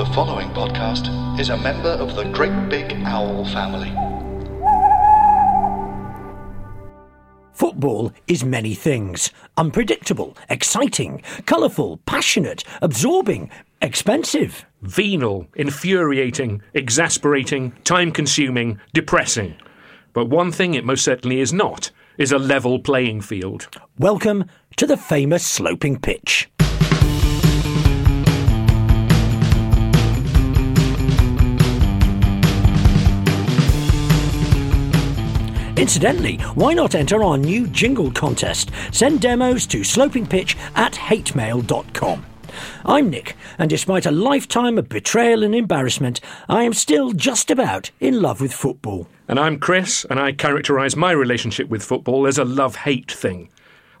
The following podcast is a member of the Great Big Owl family. Football is many things unpredictable, exciting, colourful, passionate, absorbing, expensive. Venal, infuriating, exasperating, time consuming, depressing. But one thing it most certainly is not is a level playing field. Welcome to the famous sloping pitch. Incidentally, why not enter our new jingle contest? Send demos to slopingpitch at hatemail.com. I'm Nick, and despite a lifetime of betrayal and embarrassment, I am still just about in love with football. And I'm Chris, and I characterise my relationship with football as a love hate thing.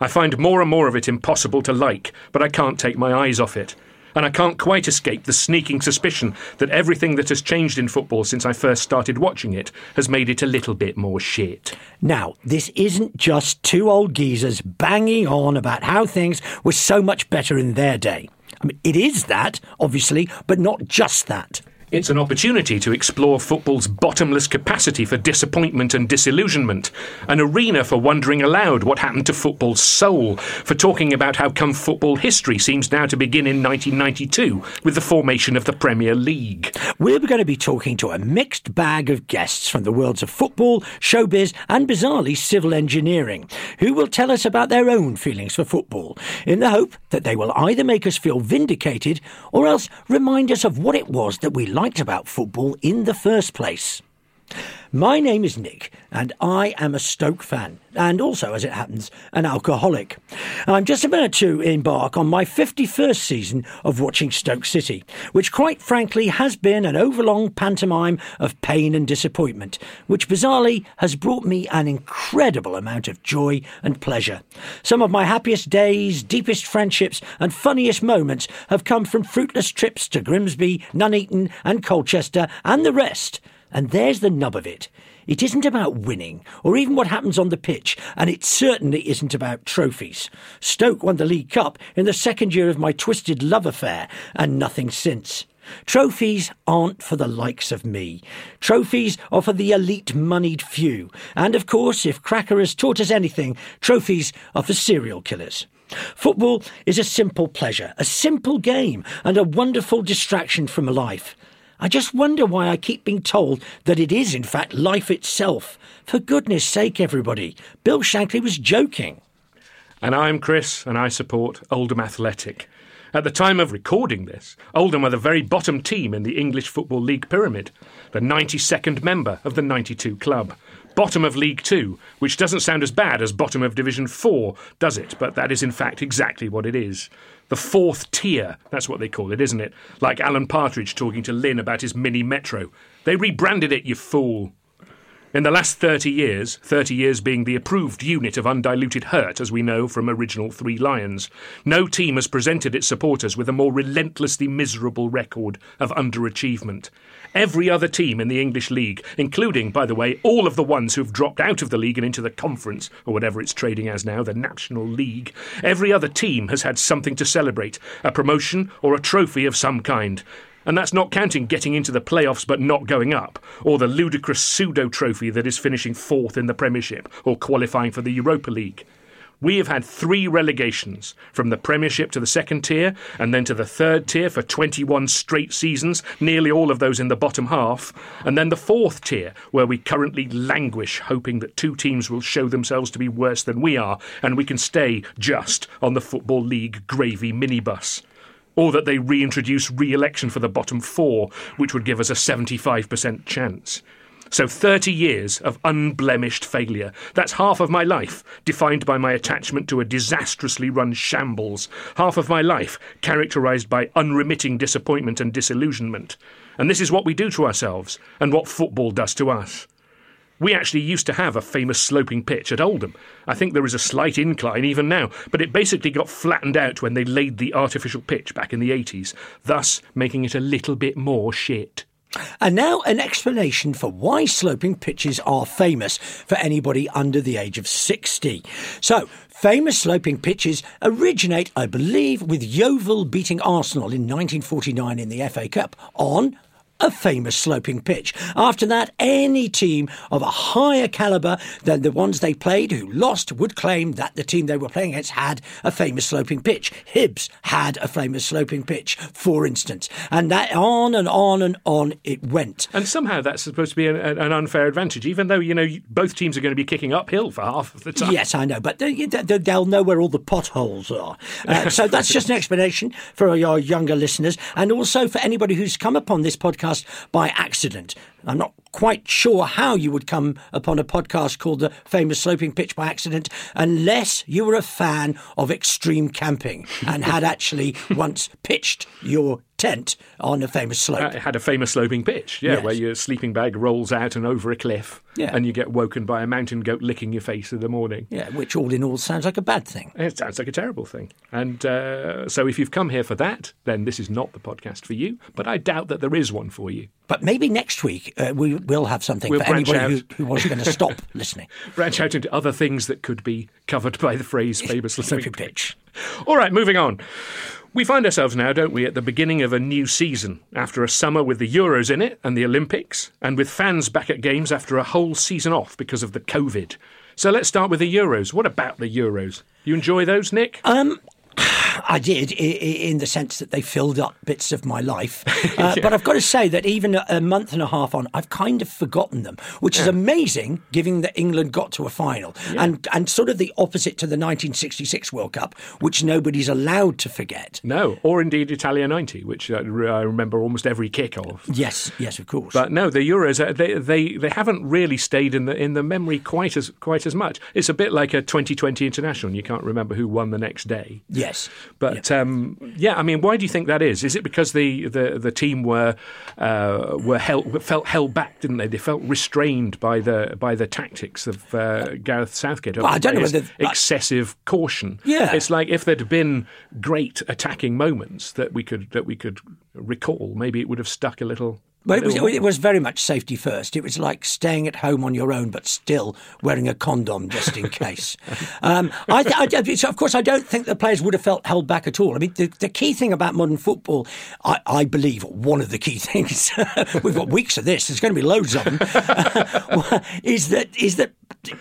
I find more and more of it impossible to like, but I can't take my eyes off it. And I can't quite escape the sneaking suspicion that everything that has changed in football since I first started watching it has made it a little bit more shit. Now, this isn't just two old geezers banging on about how things were so much better in their day. I mean, it is that, obviously, but not just that. It's an opportunity to explore football's bottomless capacity for disappointment and disillusionment, an arena for wondering aloud what happened to football's soul, for talking about how come football history seems now to begin in 1992 with the formation of the Premier League. We're going to be talking to a mixed bag of guests from the worlds of football, showbiz, and bizarrely civil engineering, who will tell us about their own feelings for football, in the hope that they will either make us feel vindicated or else remind us of what it was that we about football in the first place. My name is Nick, and I am a Stoke fan, and also, as it happens, an alcoholic. I'm just about to embark on my 51st season of watching Stoke City, which quite frankly has been an overlong pantomime of pain and disappointment, which bizarrely has brought me an incredible amount of joy and pleasure. Some of my happiest days, deepest friendships, and funniest moments have come from fruitless trips to Grimsby, Nuneaton, and Colchester, and the rest. And there's the nub of it. It isn't about winning, or even what happens on the pitch, and it certainly isn't about trophies. Stoke won the League Cup in the second year of my twisted love affair, and nothing since. Trophies aren't for the likes of me. Trophies are for the elite moneyed few. And of course, if Cracker has taught us anything, trophies are for serial killers. Football is a simple pleasure, a simple game, and a wonderful distraction from life. I just wonder why I keep being told that it is, in fact, life itself. For goodness sake, everybody, Bill Shankly was joking. And I'm Chris, and I support Oldham Athletic. At the time of recording this, Oldham are the very bottom team in the English Football League pyramid, the 92nd member of the 92 club. Bottom of League Two, which doesn't sound as bad as bottom of Division Four, does it? But that is in fact exactly what it is. The fourth tier, that's what they call it, isn't it? Like Alan Partridge talking to Lynn about his mini metro. They rebranded it, you fool. In the last 30 years, 30 years being the approved unit of undiluted hurt, as we know from original Three Lions, no team has presented its supporters with a more relentlessly miserable record of underachievement. Every other team in the English League, including, by the way, all of the ones who've dropped out of the league and into the conference, or whatever it's trading as now, the National League, every other team has had something to celebrate a promotion or a trophy of some kind. And that's not counting getting into the playoffs but not going up, or the ludicrous pseudo trophy that is finishing fourth in the Premiership or qualifying for the Europa League. We have had three relegations from the Premiership to the second tier and then to the third tier for 21 straight seasons, nearly all of those in the bottom half, and then the fourth tier, where we currently languish, hoping that two teams will show themselves to be worse than we are and we can stay just on the Football League gravy minibus or that they reintroduce re election for the bottom four, which would give us a 75% chance. So 30 years of unblemished failure. That's half of my life, defined by my attachment to a disastrously run shambles. Half of my life, characterised by unremitting disappointment and disillusionment. And this is what we do to ourselves, and what football does to us. We actually used to have a famous sloping pitch at Oldham. I think there is a slight incline even now, but it basically got flattened out when they laid the artificial pitch back in the 80s, thus making it a little bit more shit. And now an explanation for why sloping pitches are famous for anybody under the age of 60. So, famous sloping pitches originate, I believe, with Yeovil beating Arsenal in 1949 in the FA Cup on a famous sloping pitch. After that, any team of a higher calibre than the ones they played who lost would claim that the team they were playing against had a famous sloping pitch. Hibs had a famous sloping pitch, for instance. And that on and on and on it went. And somehow that's supposed to be an, an unfair advantage, even though, you know, both teams are going to be kicking uphill for half of the time. Yes, I know, but they, will know where all the potholes are. Uh, so that's just an explanation for your younger listeners and also for anybody who's come upon this podcast podcast by accident. I'm not quite sure how you would come upon a podcast called The Famous Sloping Pitch by accident unless you were a fan of extreme camping and had actually once pitched your tent on a famous slope. It had a famous sloping pitch, yeah, Yes. where your sleeping bag rolls out and over a cliff, Yeah. and you get woken by a mountain goat licking your face in the morning. Yeah, which all in all sounds like a bad thing. It sounds like a terrible thing. And uh, so if you've come here for that, then this is not the podcast for you, but I doubt that there is one for you. But maybe next week uh, we will have something We'll for anybody who, who wasn't going to stop listening. Branch out into other things that could be covered by the phrase famous Sloping sloping pitch. All right, moving on. We find ourselves now, don't we, at the beginning of a new season after a summer with the Euros in it and the Olympics, and with fans back at games after a whole season off because of the COVID. So let's start with the Euros. What about the Euros? You enjoy those, Nick? Um, I did, in the sense that they filled up bits of my life. Uh, But I've got to say that even a- month and a half on, I've kind of forgotten them, which is amazing, given that England got to a final, and and sort of the opposite to the 1966 World Cup, which nobody's allowed to forget. no, or indeed Italia 90, which I remember almost every kick of. Yes, yes, of course. But no, the Euros uh, they, they they haven't really stayed in the in the memory quite as quite as much. It's a bit like a 2020 international. and You can't remember who won the next day. yes, But um, yeah, I mean, why do you think that is? Is it because the the, the team were uh, were held, felt held back, didn't they? They felt restrained by the by the tactics of uh, Gareth Southgate. Well, I don't know whether- excessive caution. Yeah. it's like if there'd been great attacking moments that we could that we could recall, maybe it would have stuck a little. Well, it was, it was very much safety first. It was like staying at home on your own, but still wearing a condom just in case. um, I, I, so of course, I don't think the players would have felt held back at all. I mean, the, the key thing about modern football, I, I believe, one of the key things, we've got weeks of this, there's going to be loads of them, is that is that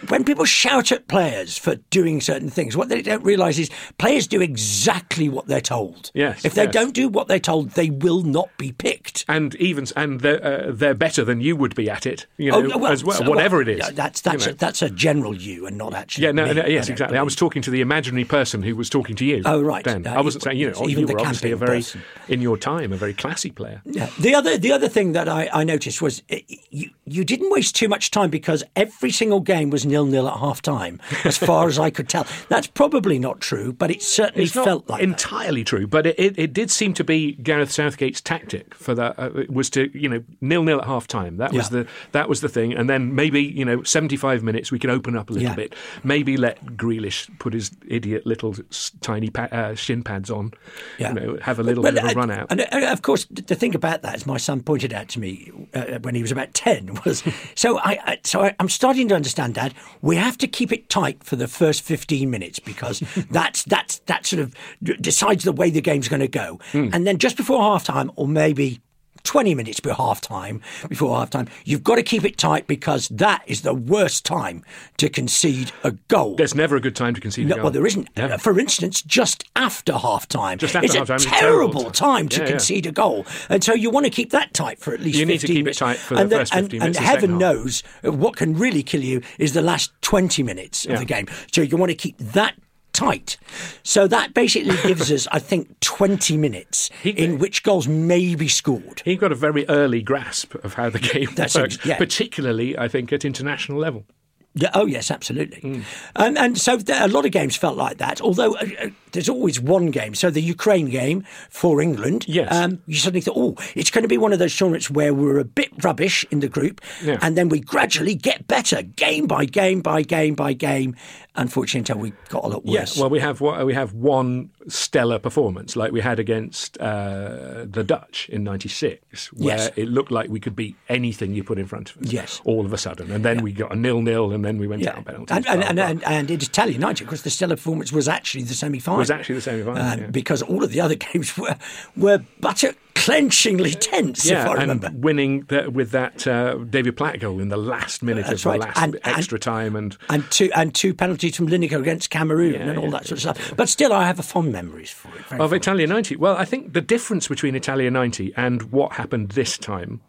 when people shout at players for doing certain things, what they don't realise is players do exactly what they're told. Yes, If they yes. don't do what they're told, they will not be picked. and even and they're, uh, they're better than you would be at it, you know, Oh, as well, so- whatever it is. That's that's a, that's a general you, and not actually. Yeah, no, me, no, yes, I exactly. I was talking to the imaginary person who was talking to you. Oh, right. Dan. Uh, I wasn't saying, you know, even you the were obviously a very, person. in your time, a very classy player. Yeah. The other the other thing that I, I noticed was uh, you you didn't waste too much time because every single game was nil nil at half time, as far as I could tell. That's probably not true, but it certainly It's felt like that. entirely true, but it, it, it did seem to be Gareth Southgate's tactic for that uh, was to you know nil nil at half time. That was Yeah. the that was the thing, and then maybe you know seventy five minutes we could open up a little Yeah. bit. Maybe let Grealish put his idiot little tiny pa- uh, shin pads on. Yeah. You know, have a little But, bit of a uh, run out. And uh, of course, the thing about that, as my son pointed out to me uh, when he was about ten, was so I, I so I, I'm starting to understand, Dad. We have to keep it tight for the first 15 minutes because that's that's that sort of decides the way the game's going to go. Hmm. And then just before half time, or maybe 20 minutes before half time, before half time, you've got to keep it tight because that is the worst time to concede a goal. There's never a good time to concede a goal. well, there isn't. Uh, For instance, just after half time, Just after it's half-time a a terrible time time. to Yeah, yeah. concede a goal, and so you want to keep that tight for at least. You need to 15 keep it minutes. tight for the and first 15 and, minutes the heaven knows what can really kill you is the last twenty minutes of the game. So you want to keep that. Tight, so that basically gives us, I think, twenty minutes He- in which goals may be scored. He got a very early grasp of how the game That's works, ex- yeah. particularly I think at international level. Yeah, oh yes, absolutely. Hmm. And and so there, a lot of games felt like that. Although uh, uh, there's always one game. So the Ukraine game for England. Yes. Um, you suddenly thought, oh, it's going to be one of those tournaments where we're a bit rubbish in the group, Yeah. and then we gradually get better, game by game by game by game. Unfortunately, until we got a lot worse. Yes, well, we have one- we have one stellar performance like we had against uh, the Dutch in '96, where Yes. it looked like we could beat anything you put in front of us. Yes. all of a sudden, and then we got a nil-nil, and then we went Yeah. out on penalties. And, and, and, and, and in Italian United, because the stellar performance was actually the semi-final. Was actually the semi-final, Um, yeah. Because all of the other games were were butter clenchingly tense, yeah, if I remember. and winning the, with that uh, David Platt goal in the last minute That's of the last And- and- extra time, and and two and two penalties from Lineker against Cameroon Yeah, and all yeah. that sort of stuff. But still, I have a fond memories for it. Of. Italia 90. Well, I think the difference between Italia 90 and what happened this time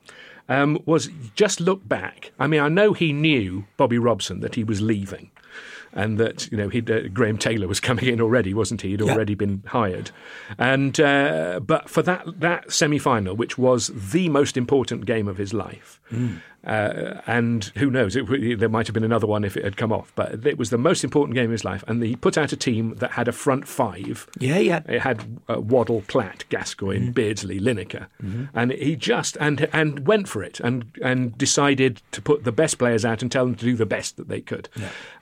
um, was just look back. I mean, I know he knew, Bobby Robson, that he was leaving. And that you know, he'd, uh, Graham Taylor was coming in already, wasn't he? He'd Yeah. already been hired, and uh, but for that that semi final, which was the most important game of his life, uh, and who knows, it, there might have been another one if it had come off, but it was the most important game of his life. And he put out a team that had a front five Yeah, yeah. it had uh, Waddle, Platt, Gascoigne, Beardsley, Lineker, and he just and and went for it and and decided to put the best players out and tell them to do the best that they could.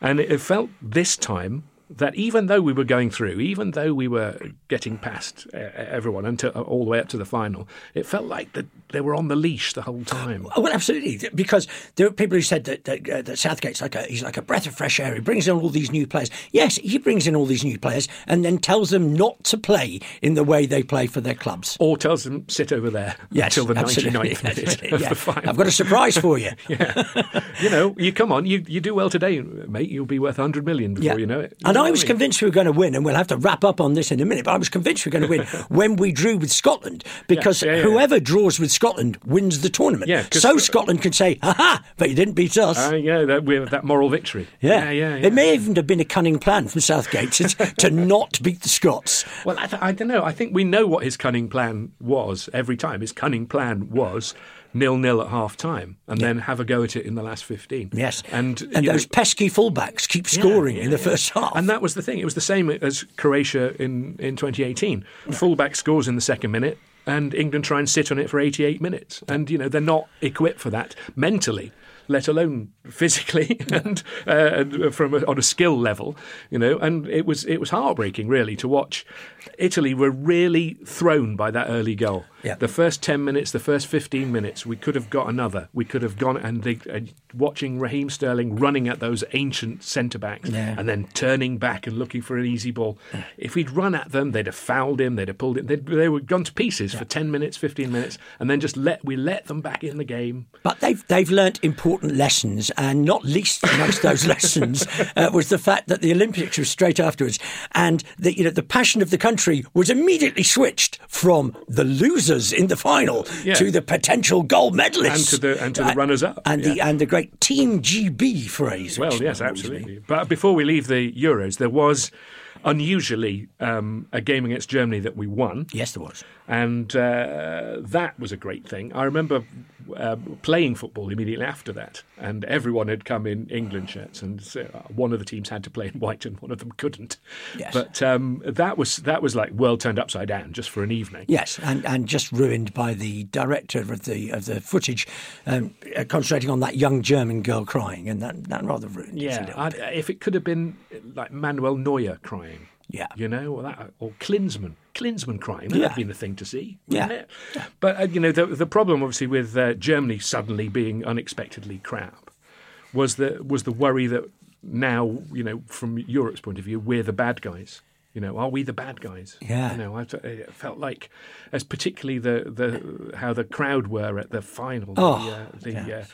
And it, it felt this time that even though we were going through, even though we were getting past uh, everyone until all the way up to the final, it felt like that they were on the leash the whole time. Oh, well, absolutely, because there are people who said that that, uh, that Southgate's like a he's like a breath of fresh air. He brings in all these new players. Yes, he brings in all these new players, and then tells them not to play in the way they play for their clubs. Or tells them sit over there Yes, until the absolutely. 99th minute Absolutely, of yeah. the final. I've got a surprise for you. yeah, you know, you come on, you you do well today, mate. You'll be worth 100 million before you know it. And Know I was convinced we were going to win, and we'll have to wrap up on this in a minute, but I was convinced we were going to win when we drew with Scotland, because yeah, yeah. whoever draws with Scotland wins the tournament. Yeah, so Scotland can say, ha ha, but you didn't beat us. Uh, yeah, that, we that moral victory. yeah. yeah, yeah. It may even have been a cunning plan from Southgate to, to not beat the Scots. Well, I, th- I don't know. I think we know what his cunning plan was every time. His cunning plan was nil nil at half time and then have a go at it in the last 15. Yes. And, and those know, pesky fullbacks keep scoring Yeah, in the yeah, first half. And that was the thing. It was the same as Croatia in, in 2018. Fullback scores in the second minute, and England try and sit on it for 88 minutes. And, you know, they're not equipped for that mentally. Let alone physically and uh, and from a, on a skill level, you know, and it was it was heartbreaking really to watch. Italy were really thrown by that early goal. Yeah. The first ten minutes, the first fifteen minutes, we could have got another. We could have gone and, they, and watching Raheem Sterling running at those ancient centre backs Yeah. and then turning back and looking for an easy ball. If we'd run at them, they'd have fouled him. They'd have pulled him. They'd, they were gone to pieces for ten minutes, fifteen minutes, and then just let we let them back in the game. But they've they've learnt important lessons, and not least amongst those lessons uh, was the fact that the Olympics was straight afterwards, and the you know the passion of the country was immediately switched from the losers in the final Yeah. to the potential gold medalists And to the- and to the runners-up, and the and the great Team GB phrase. Well, yes, me. absolutely. But before we leave the Euros, there was unusually um, a game against Germany that we won. Yes, there was. and uh, that was a great thing. I remember um, playing football immediately after that, and everyone had come in England shirts, and so uh, one of the teams had to play in white, and one of them couldn't. Yes. But um, that was that was like world turned upside down just for an evening. Yes, and, and just ruined by the director of the of the footage um, uh, concentrating on that young German girl crying, and that, that rather ruined it. Yeah, I'd, if it could have been like Manuel Neuer crying, Yeah. you know, or that, or Klinsmann, Klinsmann crying, that'd Yeah. have been the thing to see, Yeah. it? But uh, you know, the the problem obviously with uh, Germany suddenly being unexpectedly crap was the was the worry that now you know from Europe's point of view we're the bad guys. You know, are we the bad guys? Yeah. You know, I it felt like, as particularly the the how the crowd were at the final, Oh, the, uh, the yeah. uh,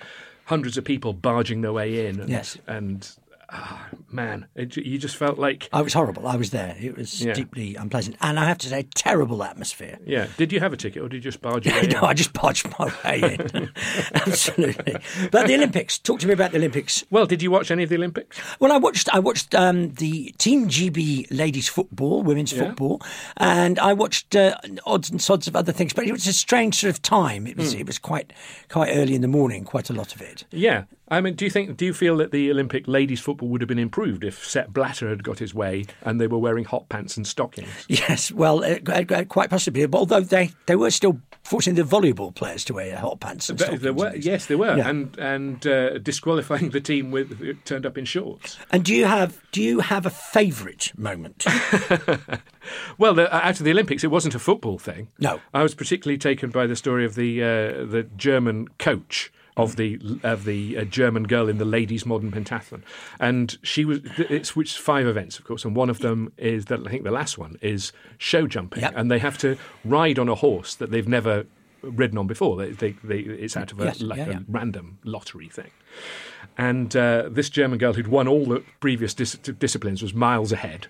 hundreds of people barging their way in, and, Yes. and ah, man, it, you just felt like, I was horrible. I was there. It was Yeah. deeply unpleasant, and I have to say, terrible atmosphere. yeah. Did you have a ticket, or did you just barge your way no, in? I just barged my way in. Absolutely. But the Olympics. Talk to me about the Olympics. Well, did you watch any of the Olympics? Well, I watched. I watched um, the Team GB ladies football, women's Yeah. football, and I watched uh, odds and sods of other things. But it was a strange sort of time. It was. Hmm. It was quite quite early in the morning. Quite a lot of it. Yeah. I mean, do you think? Do you feel that the Olympic ladies football would have been improved if Sepp Blatter had got his way and they were wearing hot pants and stockings? Yes, well, uh, uh, quite possibly. But although they, they were still forcing the volleyball players to wear hot pants and stockings. there were, yes, they were, Yeah. and and uh, disqualifying the team with turned up in shorts. And do you have do you have a favourite moment? Well, the, out of the Olympics, it wasn't a football thing. No. I was particularly taken by the story of the uh, the German coach of the of the uh, German girl in the ladies' modern pentathlon, and she was it's which five events, of course, and one of them is that I think the last one is show jumping, Yep. and they have to ride on a horse that they've never ridden on before. They, they, they, it's out of a, Yes, like yeah, a yeah. random lottery thing. And uh, this German girl who'd won all the previous dis- disciplines was miles ahead.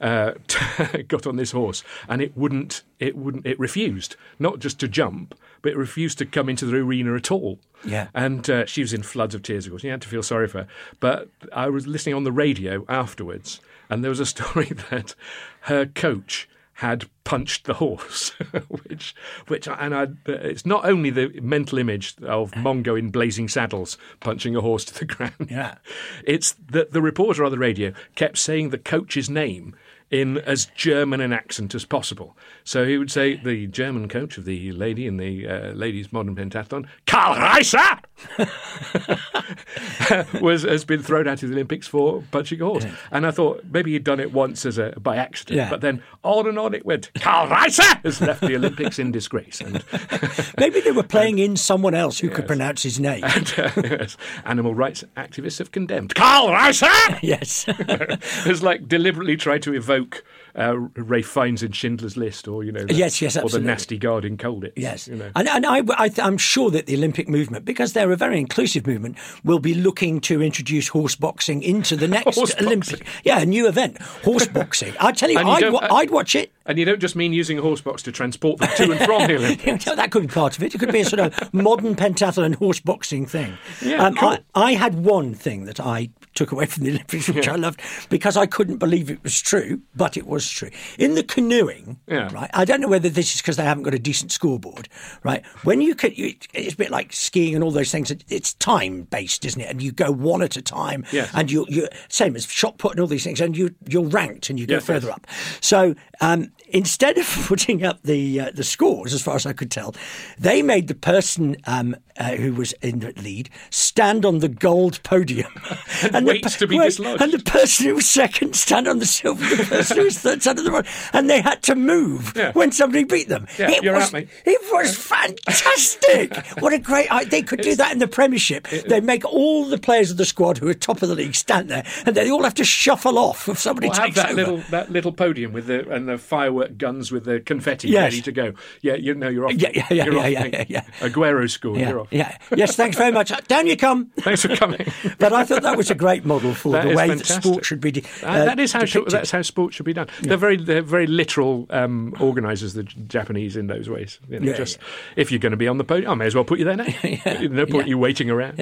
Uh, got on this horse, and it wouldn't. It wouldn't. It refused not just to jump, but refused to come into the arena at all. Yeah. And uh, she was in floods of tears, of course. You had to feel sorry for her. But I was listening on the radio afterwards, and there was a story that her coach had punched the horse, which, which, and I, it's not only the mental image of Mongo in blazing saddles punching a horse to the ground. Yeah. It's that the reporter on the radio kept saying the coach's name in as German an accent as possible. So he would say the German coach of the lady in the uh, ladies' modern pentathlon, Karl Reiser, was has been thrown out of the Olympics for punching a horse. And I thought maybe he'd done it once as a by accident, Yeah. but then on and on it went. Karl Reiser has left the Olympics in disgrace. And, Maybe they were playing in someone else who could pronounce his name. and, uh, yes, animal rights activists have condemned Karl Reiser. yes. has like deliberately tried to evoke uh, Ralph Fiennes in Schindler's List, or you know, the, Yes, yes, or the nasty guard in Colditz. Yes, you know. and, and I, I, I'm sure that the Olympic movement, because they're a very inclusive movement, will be looking to introduce horse boxing into the next Olympic. Yeah, a new event, horse boxing. I tell you, you I'd, wa- I'd watch it. And you don't just mean using a horse box to transport them to and from the Olympics. that could be part of it. It could be a sort of modern pentathlon horse boxing thing. Yeah, um, cool. I, I had one thing that I took away from the Olympics, which I loved, because I couldn't believe it was true, but it was true. In the canoeing, Yeah. right? I don't know whether this is because they haven't got a decent scoreboard, right? When you can, you, it's a bit like skiing and all those things. It's time based, isn't it? And you go one at a time, Yes. and you you same as shot put and all these things, and you you're ranked and you go Yes, further yes. up. So um, instead of putting up the uh, the scores, as far as I could tell, they made the person um, uh, who was in the lead stand on the gold podium And the wait per- to be wait, dislodged. And the person who was second stand on the silver. The person who was third stand on the bronze, and they had to move Yeah. when somebody beat them. Yeah, it you're was it was fantastic. what a great! I, they could do that in the Premiership. they make all the players of the squad who are top of the league stand there, and they all have to shuffle off if somebody have takes that over. little that little podium with the and the firework guns with the confetti Yes. ready to go. Yeah, you know you're off. Yeah, yeah, yeah, you're yeah, off, yeah, mate. yeah, Aguero scored. yeah, Yeah. Yes, thanks very much. Down you come. Thanks for coming. But I thought that was a great. model for That the way fantastic. that sport should be. de- Uh, uh, that is how depicted. that's how sport should be done. They're very they're very literal um, organisers, the Japanese in those ways. You know, Yeah, just if you're going to be on the podium, I may as well put you there now. no point yeah. you waiting around.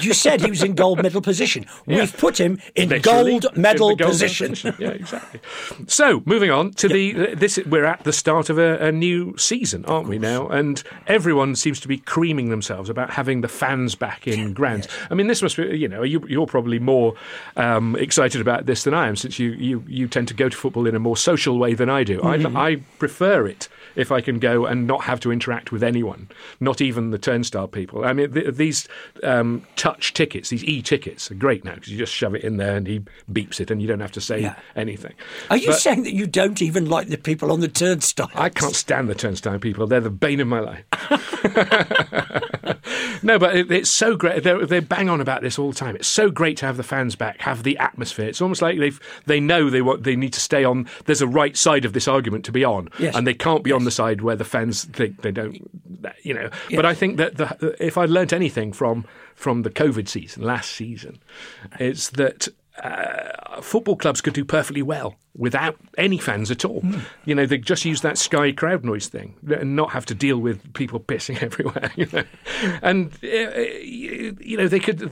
You said he was in gold medal position. Yeah. We've put him in Literally, gold medal the gold position. Yeah, exactly. So, moving on to the this, we're at the start of a, a new season, aren't we now? And everyone seems to be creaming themselves about having the fans back in grounds. I mean, this must be, you know, you, you're probably more um, excited about this than I am, since you, you you tend to go to football in a more social way than I do. Mm-hmm. I, I prefer it if I can go and not have to interact with anyone, not even the turnstile people. I mean, th- these um, touch tickets, these e-tickets, are great now because you just shove it in there and he beeps it, and you don't have to say Yeah. anything. Are you But saying that you don't even like the people on the turnstile? I can't stand the turnstile people. They're the bane of my life. no, but it, it's so great. They're, they bang on about this all the time. It's so great to have the fans back, have the atmosphere. It's almost like they they know they want they need to stay on. There's a right side of this argument to be on, Yes. and they can't be on the side where the fans think they don't. You know, but I think that the, if I learnt anything from from the COVID season last season, it's that. Uh, football clubs could do perfectly well without any fans at all. You know, they just use that Sky crowd noise thing and not have to deal with people pissing everywhere. You know, and uh, you you know they could.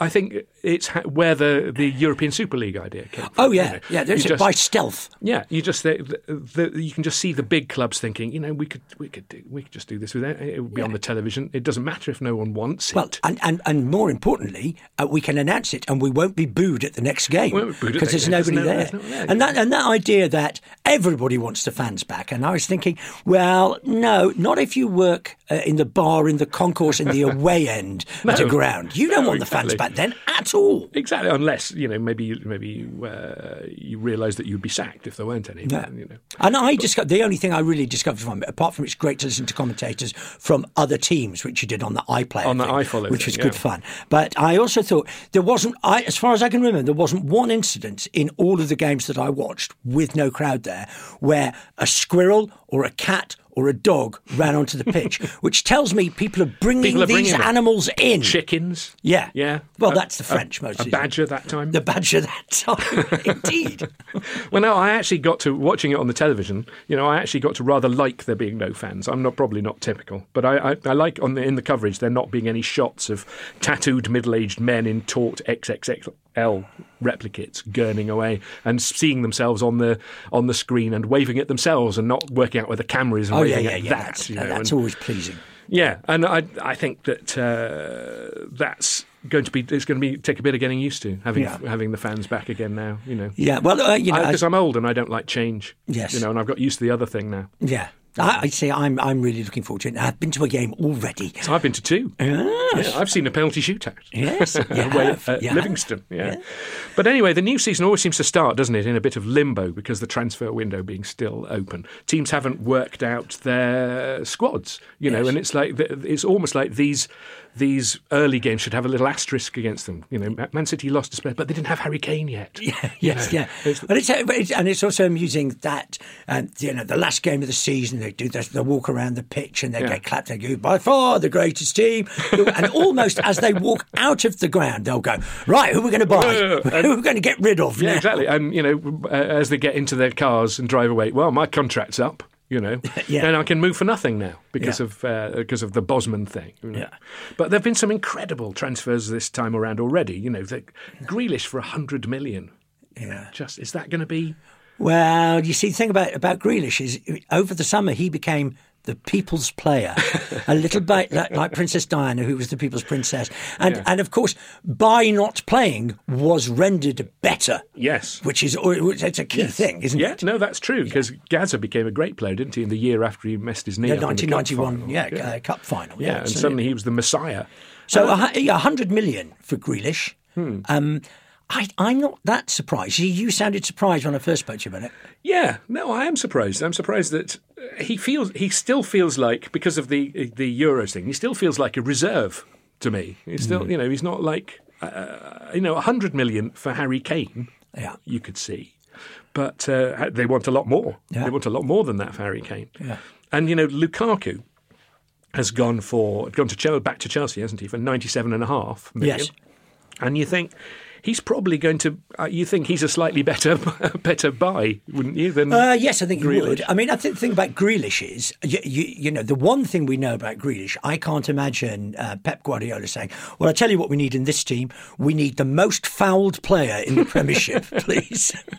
I think it's ha- where the the European Super League idea came. From, Oh you yeah, know. yeah. There's You just- by stealth. yeah, you just the, the, the, you can just see the big clubs thinking, you know, we could we could do, we could just do this with it. It would be on the television. It doesn't matter if no one wants it. Well, and, and, and more importantly, uh, we can announce it, and we won't be booed at the next game We won't be booed at because the there's nobody there's there. no- there's no one there. And that and that idea that everybody wants the fans back, and I was thinking, well, no, not if you work uh, in the bar, in the concourse, in the away end at a No. ground. You don't No, want the fans back then at all. Exactly, unless you know maybe you, maybe you, uh, you realise that you'd be sacked if there weren't any. Yeah. You know. And I discovered the only thing I really discovered from it, apart from it's great to listen to commentators from other teams, which you did on the iPlayer, On the thing, iFollow which thing, was good yeah. fun. But I also thought there wasn't, I, as far as I can remember, there wasn't one incident in all of the games that I watched with no crowd there where a squirrel or a cat or a dog ran onto the pitch, which tells me people are bringing People are these bringing animals in. Chickens. Yeah. Yeah. Well, A- that's the a- French A, mostly. badger that time. The badger that time, indeed. Well, no, I actually got to watching it on the television. You know, I actually got to rather like there being no fans. I'm not probably not typical, but I, I, I like on the in the coverage there not being any shots of tattooed middle-aged men in taut XXXL replicates gurning away and seeing themselves on the on the screen and waving at themselves and not working out where the camera is and Oh yeah, waving yeah, at yeah. that. that's you know, that's and- always pleasing. yeah, and I I think that uh, that's going to be it's going to be take a bit of getting used to having Yeah. having the fans back again now. You know. Yeah, well, uh, you know, Because I'm old and I don't like change. Yes. You know, and I've got used to the other thing now. Yeah. I, I say I'm I'm really looking forward to it. I've been to a game already. So I've been to two. Yes. Yeah, I've seen a penalty shootout. Yes, you have, at you. Livingston. Yeah. But anyway, the new season always seems to start, doesn't it, in a bit of limbo because the transfer window being still open. Teams haven't worked out their squads, you know, Yes. and it's like it's almost like these these early games should have a little asterisk against them. You know, Man City lost to Spurs, but they didn't have Harry Kane yet. Yeah, yes, yeah. But it's, but it's and it's also amusing that um, you know the last game of the season they do this, they walk around the pitch and they Yeah. get clapped. They go by far the greatest team, and almost as they walk out of the ground, they'll go right. Who are we going to buy? Yeah, who are we going to get rid of? Yeah, now? exactly. And you know, uh, as they get into their cars and drive away, well, my contract's up. You know, Yeah. and I can move for nothing now because Yeah. of uh, because of the Bosman thing. you know. Yeah. But there've been some incredible transfers this time around already. You know, the Grealish for a hundred million. Yeah. Just is that going to be? Well, you see, the thing about about Grealish is over the summer he became the people's player, a little bit like, like Princess Diana, who was the people's princess, and and of course by not playing was rendered better. Yes. which is it's a key thing, isn't Yeah, it? no, that's true because Gaza became a great player, didn't he? In the year after he messed his knee Yeah, up in the cup 1991, final. yeah, Uh, cup final. yeah, Yeah, and suddenly he was the messiah. So yeah, a hundred million for Grealish. Hmm. Um, I, I'm not that surprised. You, sounded surprised when I first spoke to you about it. Yeah, no, I am surprised. I'm surprised that uh, he feels he still feels like because of the the Euros thing, he still feels like a reserve to me. He's still, you know, he's not like uh, you know, 100 million for Harry Kane. Yeah. You could see. But uh, they want a lot more. Yeah. They want a lot more than that for Harry Kane. Yeah. And you know, Lukaku has gone for gone to Chelsea, back to Chelsea, hasn't he, for 97 and a half million. Yes. And you think he's probably going to. Uh, you think he's a slightly better better buy, wouldn't you? Than Uh, yes, I think he would. I mean, I think the thing about Grealish is, you, you, you know, the one thing we know about Grealish, I can't imagine uh, Pep Guardiola saying, "Well, I tell you what, we need in this team, we need the most fouled player in the Premiership, please."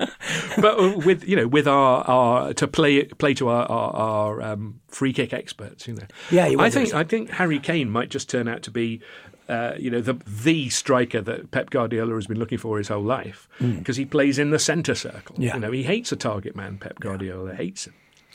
but uh, with you know with our, our to play play to our our, our um, free kick experts, you know. Yeah, he I think I think Harry Kane might just turn out to be. Uh, you know the the striker that Pep Guardiola has been looking for his whole life because he plays in the centre circle. Yeah. You know he hates a target man. Pep Guardiola hates him.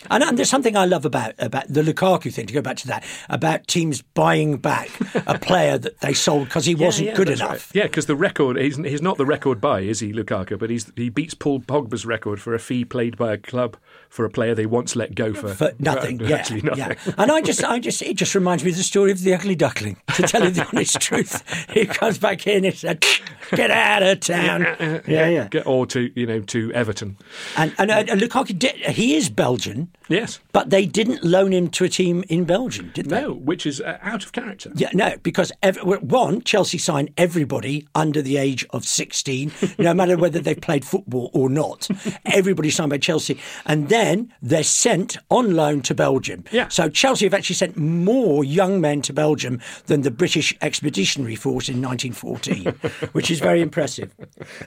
And, and there's something I love about about the Lukaku thing. To go back to that, about teams buying back a player that they sold because he wasn't yeah, good enough. right. Yeah, because the record he's, he's not the record buy, is he, Lukaku? But he's he beats Paul Pogba's record for a fee played by a club for a player they once let go for, for nothing. for yeah, nothing. yeah. And I just, I just, it just reminds me of the story of the ugly duckling. To tell you the honest truth, he comes back in and said, "Get out of town." Yeah, yeah. Get- Or to you know to Everton. And and uh, Lukaku, he is Belgian, Yes. but they didn't loan him to a team in Belgium, did they? No, which is uh, out of character. Yeah, no, because ev one, Chelsea signed everybody under the age of 16, no matter whether they've played football or not. Everybody signed by Chelsea. And then they're sent on loan to Belgium. Yeah. So Chelsea have actually sent more young men to Belgium than the British Expeditionary Force in 1914, which is very impressive.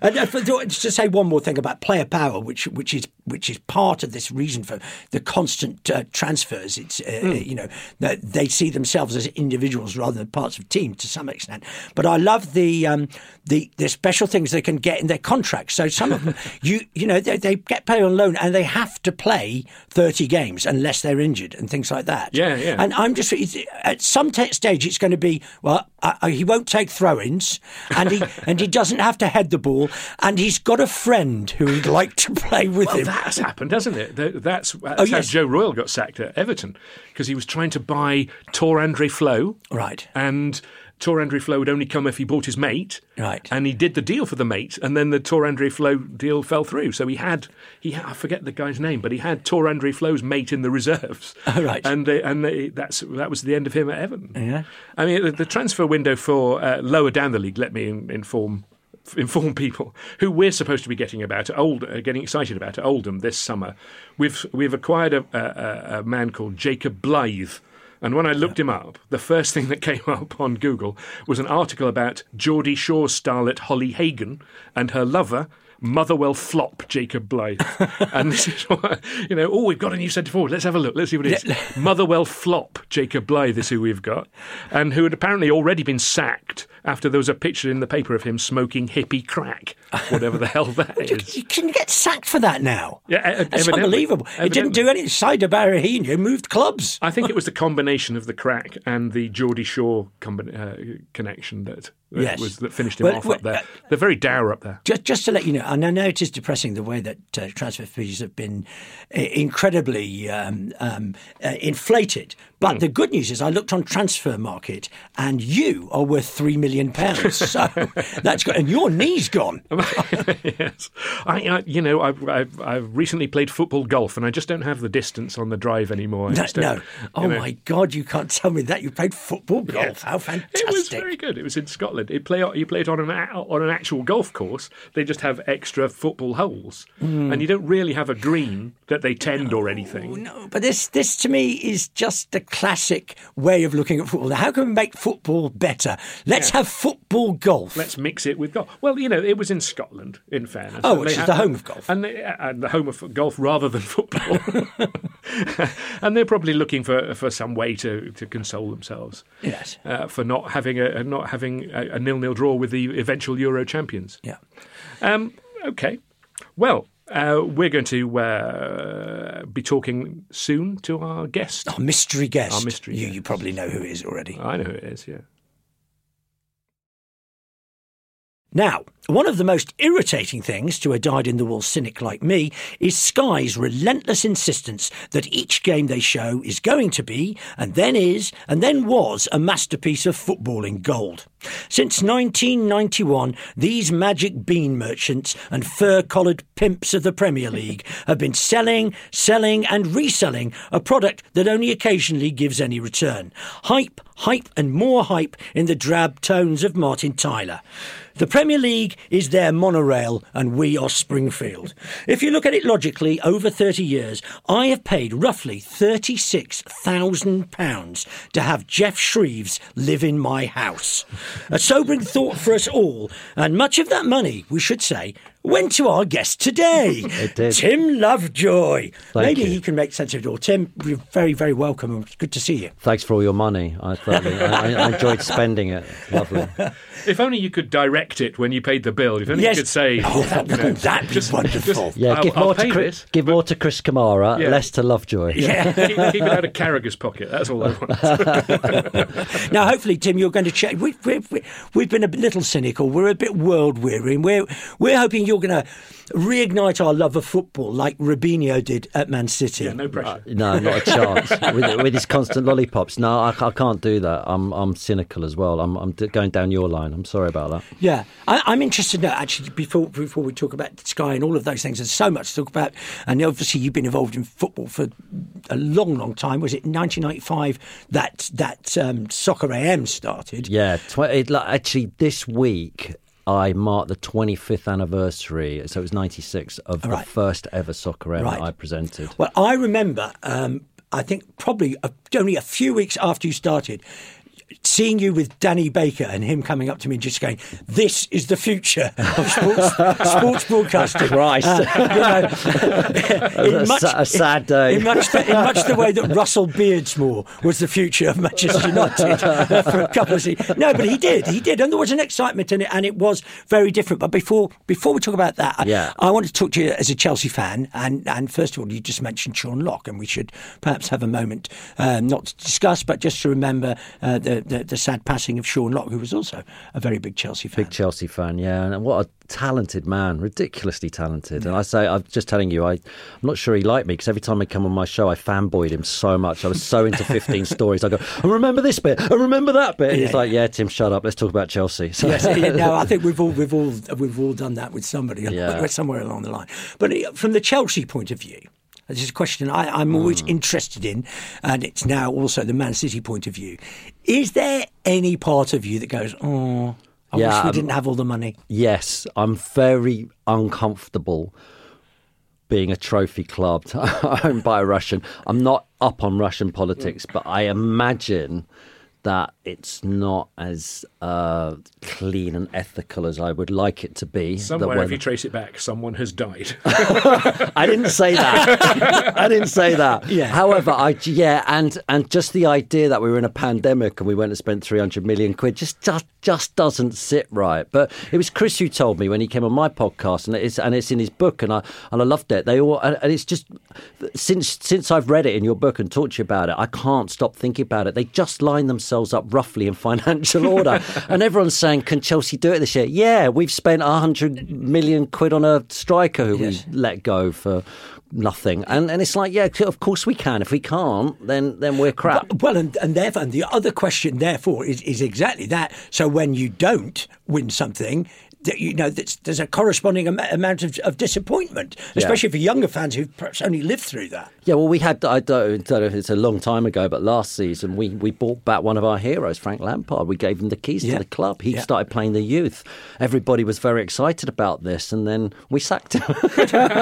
And uh, for, to say one more thing about player power, which which is which is part of this reason for the constant uh, transfers. It's uh, you know they see themselves as individuals rather than parts of teams to some extent. But I love the um, the the special things they can get in their contracts. So some of them, you you know, they, they get paid on loan and they have to play thirty games unless they're injured and things like that. Yeah, yeah. And I'm just at some t- stage it's going to be well, uh, uh, he won't take throw-ins, and he and he doesn't have to head the ball, and he's got a friend who he'd like to play with Well, him. that's happened, hasn't it? That's, that's Oh, how Joe Royle got sacked at Everton because he was trying to buy Tore André Flo. Right. And Tore André Flo would only come if he bought his mate. Right. And he did the deal for the mate, and then the Tore André Flo deal fell through. So he had, he had, I forget the guy's name, but he had Tore André Flo's mate in the reserves. Oh, right. And they, and they, that's that was the end of him at Everton. Yeah. I mean, the, the transfer window for uh, lower down the league. Let me in, inform inform people who we're supposed to be getting about Old, uh, getting excited about at Oldham this summer. We've we've acquired a, a, a man called Jacob Blyth. And when I looked him up, the first thing that came up on Google was an article about Geordie Shore starlet Holly Hagan and her lover, Motherwell flop Jacob Blyth. and this is what, you know, oh, we've got a new centre forward. Let's have a look. Let's see what it is. Motherwell flop Jacob Blyth is who we've got. And who had apparently already been sacked after there was a picture in the paper of him smoking hippie crack, whatever the hell that is. You can get sacked for that now. Yeah, e- That's evidently. unbelievable. It didn't do anything. Saido Berahino moved clubs. I think it was the combination of the crack and the Geordie combi- uh, connection that, that Yes. was that finished him Well, off well, up there. uh, They're very dour up there. Just, just to let you know, and I know it is depressing the way that uh, transfer fees have been uh, incredibly um, um, uh, inflated. But hmm. the good news is, I looked on Transfermarkt, and you are worth three million pounds. So that's good, and your knee's gone. yes, I, I you know I've, I've I've recently played football golf and I just don't have the distance on the drive anymore. I No, no. you Oh know. my God, you can't tell me that you played football golf. Yes. How fantastic! It was very good. It was in Scotland. It play you play it on an on an actual golf course. They just have extra football holes, hmm. and you don't really have a green that they tend or anything. No, but this, this to me is just the classic way of looking at football. Now, how can we make football better? Let's have football golf. Let's mix it with golf. Well, you know, it was in Scotland. In fairness, Oh, which is the home of golf. and, they, and the home of golf rather than football. and they're probably looking for for some way to, to console themselves. Yes. uh, for not having a not having a, a nil nil draw with the eventual Euro champions. Yeah. Um, okay. Well, uh, we're going to uh, be talking soon to our guest. Our mystery guest. Our mystery You, guest. you probably know who it is already. I know who it is. Yeah. Now, one of the most irritating things to a dyed in the wool cynic like me is Sky's relentless insistence that each game they show is going to be, and then is, and then was a masterpiece of footballing gold. Since 1991, these magic bean merchants and fur collared pimps of the Premier League have been selling, selling, and reselling a product that only occasionally gives any return. Hype, hype, and more hype in the drab tones of Martin Tyler. The Premier League is their monorail and we are Springfield. If you look at it logically, over 30 years, I have paid roughly £36,000 to have Geoff Shreeves live in my house. A sobering thought for us all, and much of that money, we should say, went to our guest today, It did. Tim Lovejoy. Thank Maybe you. he can make sense of it all. Tim, you're very, very welcome. It's good to see you. Thanks for all your money. I thoroughly, I, I enjoyed spending it. Lovely. If only you could direct it when you paid the bill. If only Yes. you could say, Oh, that- you know, that'd be wonderful. Yeah, I'll- give I'll more to Chris, this. give more to Chris Kamara, Yeah. less to Lovejoy. Yeah. keep, keep it out of Carragher's pocket. That's all I want. Now, hopefully, Tim, you're going to check. We, we, we, we've been a little cynical. We're a bit world weary, and we're we're hoping you're going to reignite our love of football like Robinho did at Man City. yeah, no pressure. Uh, No, not a chance. with, with his constant lollipops. No, I, I can't do that. I'm I'm cynical as well. I'm I'm going down your line. I'm sorry about that. Yeah, I, I'm interested to know actually before before we talk about Sky and all of those things. There's so much to talk about, and obviously you've been involved in football for a long, long time. Was it 1995 that that um, Soccer AM started? Yeah, tw- it, like, actually, this week I marked the 25th anniversary. So it was 96 of Right. the first ever soccer Right. I presented. Well, I remember, um, I think probably a, only a few weeks after you started, seeing you with Danny Baker and him coming up to me and just going, "This is the future of sports, sports broadcasting." Christ. Uh, you know, in A much, a sad day. In much, the, in much the way that Russell Beardsmore was the future of Manchester United uh, for a couple of seasons. No, but he did, he did, and there was an excitement in it, and it was very different. But before before we talk about that, I- Yeah. I want to talk to you as a Chelsea fan, and, and first of all, you just mentioned Sean Lock, and we should perhaps have a moment, um, not to discuss, but just to remember uh, the, the the sad passing of Sean Lock, who was also a very big Chelsea fan. Big Chelsea fan, yeah, and what a talented man, ridiculously talented. And I say, I'm just telling you, I, I'm not sure he liked me because every time he come on my show, I fanboyed him so much. I was so into 15 stories. I go, I remember this bit, I remember that bit. And he's Yeah. like, Yeah, Tim, shut up. Let's talk about Chelsea. So, Yes, yeah, no, I think we've all we've all we've all done that with somebody Yeah. somewhere along the line. But uh, from the Chelsea point of view, this is a question I, I'm always Hmm. interested in, and it's now also the Man City point of view. Is there any part of you that goes, "Oh, I Yeah, wish we um, didn't have all the money"? yes, I'm very uncomfortable being a trophy club owned by a Russian. I'm not up on Russian politics, but I imagine that it's not as uh, clean and ethical as I would like it to be. Somewhere, when- if you trace it back, someone has died. I didn't say that. I didn't say that. Yeah. However, I yeah, and and just the idea that we were in a pandemic and we went and spent three hundred million quid just just just doesn't sit right. But it was Chris who told me when he came on my podcast, and it's and it's in his book, and I and I loved it. They all and, and it's just since since I've read it in your book and talked to you about it, I can't stop thinking about it. They just line themselves up roughly in financial order, and everyone's saying, "Can Chelsea do it this year?" Yeah, we've spent hundred million quid on a striker who Yes. we let go for nothing, and and it's like, yeah, of course we can. If we can't, then then we're crap. Well, and, and therefore, and the other question, therefore, is, is exactly that. So when you don't win something, you know, that's, there's a corresponding am- amount of, of disappointment, especially for younger fans who've perhaps only lived through that. Yeah, well, we had, I don't, don't know if it's a long time ago, but last season we, we bought back one of our heroes, Frank Lampard. We gave him the keys Yeah. to the club. He Yeah. started playing the youth. Everybody was very excited about this, and then we sacked him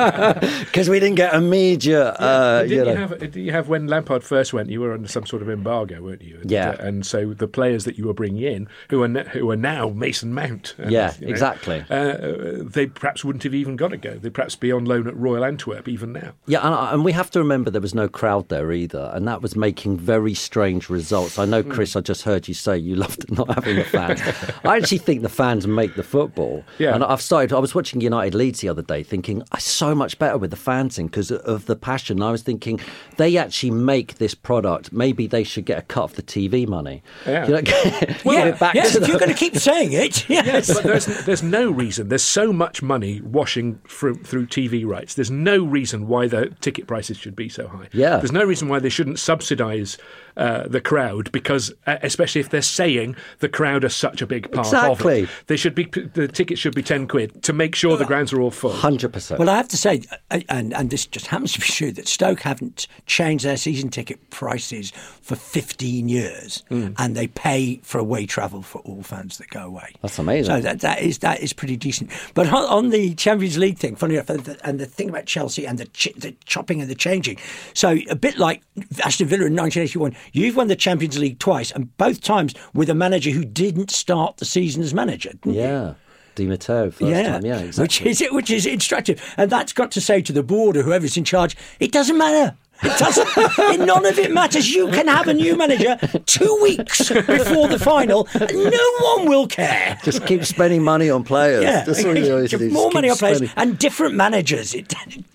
because we didn't get immediate, uh, didn't you you, know. have, did you have when Lampard first went? You were under some sort of embargo, weren't you? And, Yeah. uh, and so the players that you were bringing in, who are ne- who are now Mason Mount, and, Yeah, you know, exactly. Uh, they perhaps wouldn't have even got to go. They'd perhaps be on loan at Royal Antwerp even now. Yeah, and, and we have to remember there was no crowd there either, and that was making very strange results. I Hmm. know, Chris, I just heard you say you loved not having the fans. I actually think the fans make the football. Yeah. And I've started, I was watching United Leeds the other day thinking, I'm so much better with the fans in because of the passion. I was thinking, they actually make this product. Maybe they should get a cut of the TV money. Yeah. You know, give yeah, it back yes, to if you're going to keep saying it, yes. But there's, there's there's no reason. There's so much money washing through, through TV rights. There's no reason why the ticket prices should be so high. Yeah. There's no reason why they shouldn't subsidise uh, the crowd because, uh, especially if they're saying the crowd are such a big part of Exactly. it, they should be the tickets should be ten quid to make sure the grounds are all full. Hundred percent. Well, I have to say, and, and this just happens to be true, that Stoke haven't changed their season ticket prices for 15 years, Mm. and they pay for away travel for all fans that go away. That's amazing. So that, that is that is pretty decent. But on, on the Champions League thing, funny enough, and the, and the thing about Chelsea and the, ch- the chopping and the changing. So a bit like Aston Villa in 1981, you've won the Champions League twice, and both times with a manager who didn't start the season as manager. didn't you? yeah. Di Matteo first time. Yeah, exactly. Which is it which is instructive, and that's got to say to the board or whoever's in charge, it doesn't matter. It doesn't. it- none of it matters. You can have a new manager two weeks before the final, and no one will care. Just keep spending money on players. Yeah, That's all you always do. More money on players and different managers. It,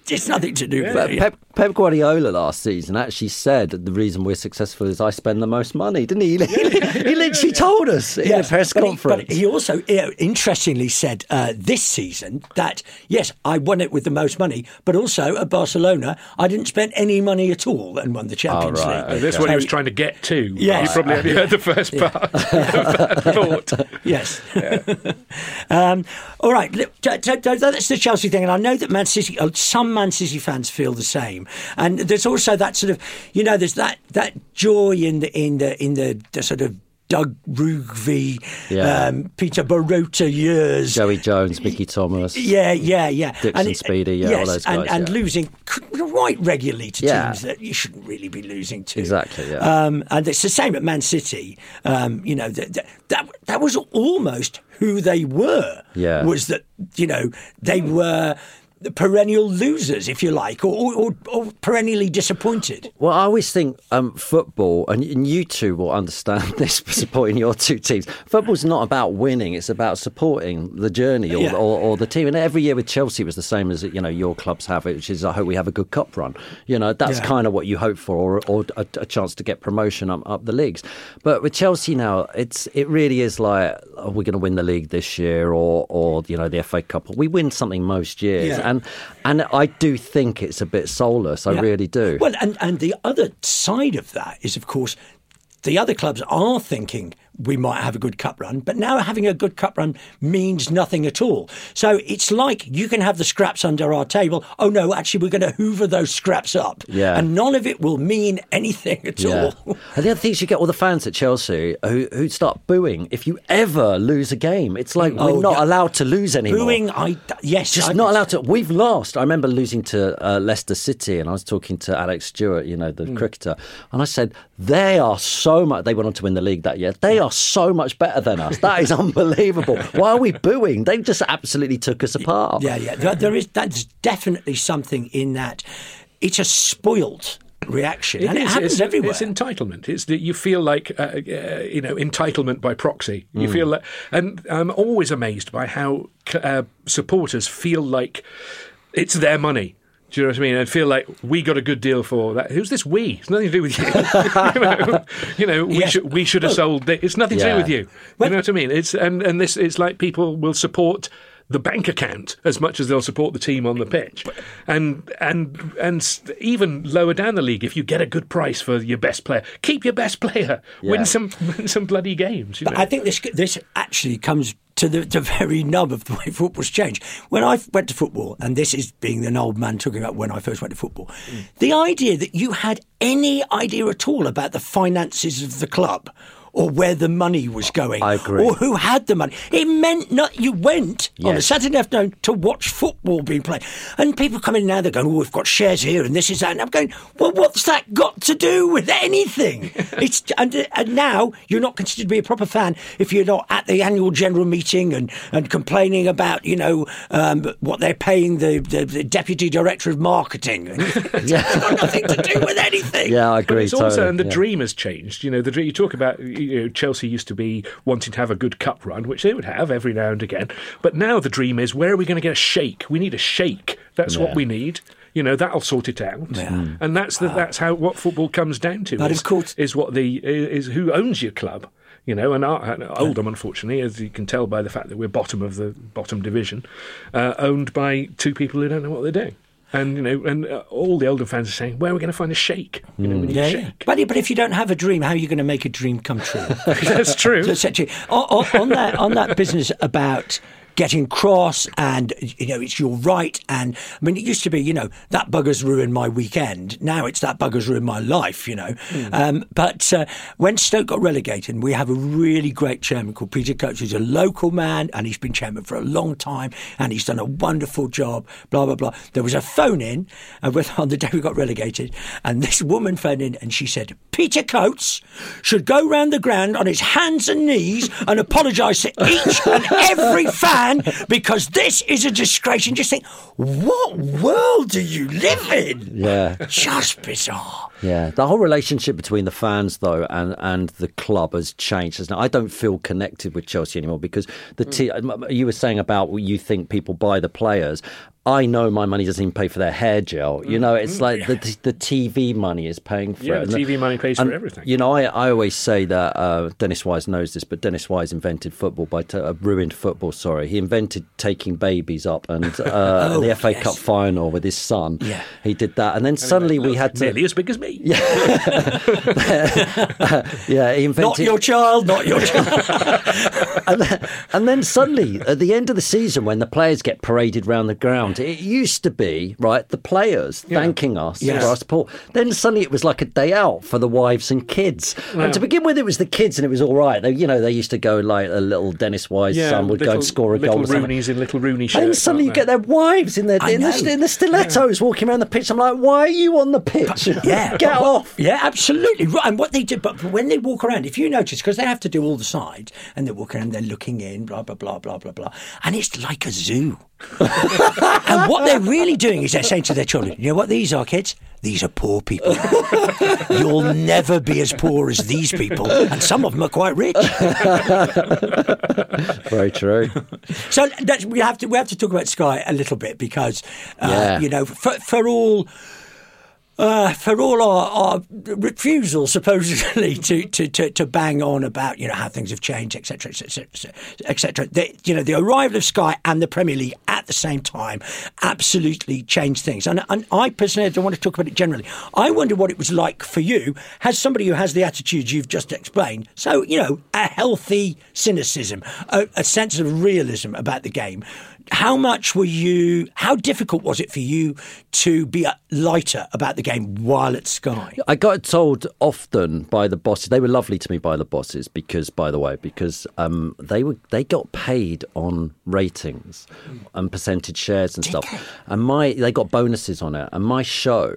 it's nothing to do with it. Pep, Pep Guardiola last season actually said that the reason we're successful is I spend the most money, didn't he? He, he literally told us in a press but he- conference. but he also you know, interestingly said uh, this season that yes, I won it with the most money, but also at Barcelona, I didn't spend any money at all and won the Champions right, League. Uh, that's what he was trying to get to. Yes. You probably only heard the first part of that thought. Yes. um, all right. That's the Chelsea thing, and I know that Man City, uh, some Man City fans feel the same. And there's also that sort of, you know, there's that that joy in the in the in the, the sort of. Doug Rougvie, Yeah. um, Peter Barota years. Joey Jones, Mickey Thomas. Yeah, yeah, yeah. Dixon it- Speedie, yeah, all those and, guys, and yeah. losing right regularly to Yeah. teams that you shouldn't really be losing to. Exactly, yeah. Um, and it's the same at Man City. Um, you know, that, that that that was almost who they were. Yeah. was that you know they were. The perennial losers, if you like, or, or, or perennially disappointed. Well, I always think um, football, and, and you two will understand this supporting your two teams. Football's not about winning; it's about supporting the journey or, Yeah. or, or the team. And every year with Chelsea was the same as you know your clubs have, which is I hope we have a good cup run. You know that's Yeah. kind of what you hope for, or, or a, a chance to get promotion up, up the leagues. But with Chelsea now, it's it really is like are we going to win the league this year, or or you know the FA Cup? We win something most years, Yeah. and Um, and I do think it's a bit soulless. I Yeah. really do. Well, and, and the other side of that is, of course, the other clubs are thinking we might have a good cup run, but now having a good cup run means nothing at all. So it's like you can have the scraps under our table. Oh no, actually, we're going to hoover those scraps up. Yeah. And none of it will mean anything at Yeah. all. And the other thing is you get all the fans at Chelsea who, who start booing if you ever lose a game. It's like Oh, we're not yeah. allowed to lose anymore. Booing, I yes, Just I- not allowed to. We've lost. I remember losing to uh, Leicester City, and I was talking to Alec Stewart, you know, the Hmm. cricketer, and I said they are so much. They went on to win the league that year. They are so much better than us. That is unbelievable. Why are we booing? They just absolutely took us apart. Yeah, yeah. There, there is that's definitely something in that. It's a spoilt reaction, and it is, happens it's, everywhere. It's entitlement. It's that you feel like uh, uh, you know entitlement by proxy. You Mm. feel like, and I'm always amazed by how uh, supporters feel like it's their money. Do you know what I mean? And feel like we got a good deal for that. Who's this we? It's nothing to do with you. you know, you know, we Yes. should we should have sold. It. It's nothing to do with you. You know what I mean? It's and and this it's like people will support the bank account as much as they'll support the team on the pitch, and and and even lower down the league, if you get a good price for your best player, keep your best player, Yeah. win some win some bloody games. You know? I think this this actually comes to the, the very nub of the way football's changed. When I went to football, and this is being an old man talking about when I first went to football, Mm. the idea that you had any idea at all about the finances of the club. Or where the money was going, I agree. or who had the money. It meant not you went on a Saturday afternoon to watch football being played, and people come in now. They're going, "Oh, we've got shares here, and this is that." And I'm going, "Well, what's that got to do with anything?" it's and, and now you're not considered to be a proper fan if you're not at the annual general meeting and, and complaining about you know um, what they're paying the, the, the deputy director of marketing. it's got nothing to do with anything. Yeah, I But agree. it's also, and the yeah. dream has changed. You know, the dream, you talk about you know, Chelsea used to be wanting to have a good cup run, which they would have every now and again. But now the dream is where are we going to get a sheikh? We need a sheikh. That's what we need. You know, that'll sort it out. Mm. And that's the, that's how what football comes down to. But is, of course- is what the is who owns your club. You know, and, our, and Oldham, unfortunately, as you can tell by the fact that we're bottom of the bottom division, uh, owned by two people who don't know what they're doing. And you know, and uh, all the Oldham fans are saying, "Where are we going to find a sheikh?" You know, we need a sheikh. But, but if you don't have a dream, how are you going to make a dream come true? That's true. So it's actually- on, on- on that on that business about getting cross and you know it's your right. And I mean it used to be you know that bugger's ruined my weekend. Now it's that bugger's ruined my life you know. Um, but uh, when Stoke got relegated we have a really great chairman called Peter Coates who's a local man and he's been chairman for a long time and he's done a wonderful job blah blah blah. There was a phone in uh, with, on the day we got relegated and this woman phoned in and she said Peter Coates should go round the ground on his hands and knees and apologise to each and every fan because this is a disgrace. And just think, what world do you live in? Yeah. Just bizarre. Yeah, the whole relationship between the fans though and, and the club has changed. I don't feel connected with Chelsea anymore because the t- you were saying about what you think people buy the players. I know my money doesn't even pay for their hair gel. You know, it's like the the TV money is paying for Yeah, it. the And TV money pays for everything. You know, I, I always say that uh, Dennis Wise knows this, but Dennis Wise invented football by t- uh, ruined football. Sorry, he invented taking babies up and uh, Oh, the FA yes. Cup final with his son. Yeah. he did that, and then suddenly we had to. nearly as big as me. Yeah, he invented. Not your child, not your child. and, then, and then suddenly, at the end of the season, when the players get paraded round the ground, it used to be right the players thanking us Yes. for our support. Then suddenly, it was like a day out for the wives and kids. And to begin with, it was the kids, and it was all right. They, you know, they used to go like a little Dennis Wise son would go and score a goal. or something. Roonies in little Rooney And shirts. then suddenly you aren't get their wives in their in the, in the stilettos walking around the pitch. I'm like, why are you on the pitch? Yeah, get off. Yeah, absolutely. Right. And what they do, but when they walk around, if you notice, because they have to do all the sides, and they're walking around, they're looking in, blah blah blah blah blah blah, and it's like a zoo. and what they're really doing is they're saying to their children, "You know what these are, kids? These are poor people. You'll never be as poor as these people, and some of them are quite rich." Very true. So that's, we have to we have to talk about Sky a little bit because uh, Yeah. you know for for all. Uh, for all our, our refusal, supposedly, to, to, to, to bang on about you know how things have changed, etc., etc., etc., you know the arrival of Sky and the Premier League at the same time absolutely changed things. And, and I personally don't want to talk about it generally. I wonder what it was like for you, as somebody who has the attitude you've just explained. So you know, a healthy cynicism, a, a sense of realism about the game. How much were you? How difficult was it for you to be lighter about the game while at Sky? I got told often by the bosses. They were lovely to me by the bosses because, by the way, because um, they were they got paid on ratings and percentage shares and stuff, and my they got bonuses on it. And my show,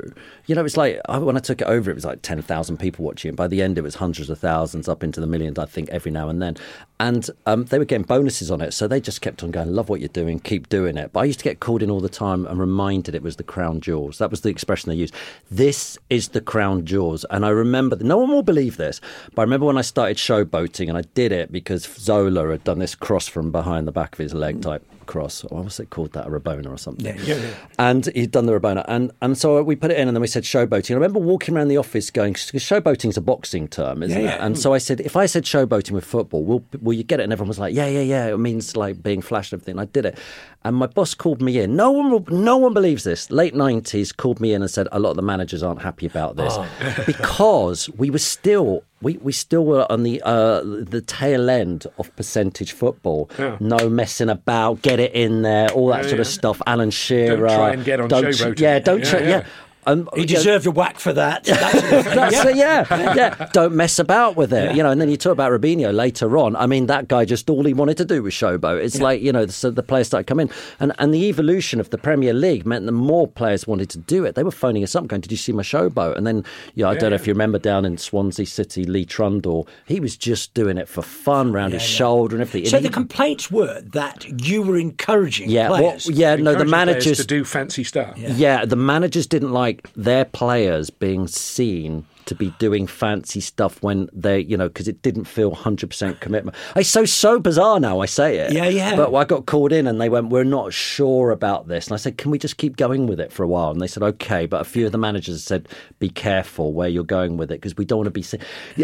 you know, it's like when I took it over, it was like ten thousand people watching. By the end, it was hundreds of thousands, up into the millions, I think, every now and then. And um, they were getting bonuses on it, so they just kept on going. Love what you're doing, keep doing it. But I used to get called in all the time and reminded it was the crown jewels. That was the expression they used. This is the crown jewels. And I remember, no one will believe this, but I remember when I started showboating and I did it because Zola had done this cross from behind the back of his leg type cross. Or was it called? That a Rabona or something. Yeah, yeah, yeah. And he'd done the Rabona. And, and so we put it in and then we said showboating. I remember walking around the office going, showboating's a boxing term, isn't Yeah, it? And so I said, if I said showboating with football, will, will you get it? And everyone was like, yeah, yeah, yeah. It means like being flashed and everything. I did it. And my boss called me in. No one, will, no one believes this. Late 90s called me in and said, a lot of the managers aren't happy about this Oh. because we were still. We, we still were on the uh, the tail end of percentage football. No messing about, get it in there, all that sort of stuff. Alan Shearer. Don't try and get on don't- showboating. Yeah, don't Yeah, try. yeah. Yeah. Um, He know, deserved a whack for that. That sort of thing. that's Yeah. yeah, yeah. Don't mess about with it, you know. And then you talk about Robinho later on. I mean, that guy just all he wanted to do was showboat. It's like you know, so the players started coming, in, and and the evolution of the Premier League meant that more players wanted to do it. They were phoning us up, going, "Did you see my showboat?" And then, yeah, I don't know if you remember down in Swansea City, Lee Trundle, he was just doing it for fun, round his shoulder and everything. So And the he- complaints were that you were encouraging yeah, well, players. yeah, no, the managers to do fancy stuff. Yeah. the managers didn't like their players being seen to be doing fancy stuff when they, you know, because it didn't feel 100% commitment. It's so, so bizarre now I say it. Yeah, yeah. But I got called in and they went, We're not sure about this. And I said, Can we just keep going with it for a while? And they said, Okay. But a few of the managers said, Be careful where you're going with it because we don't want to be. Se-.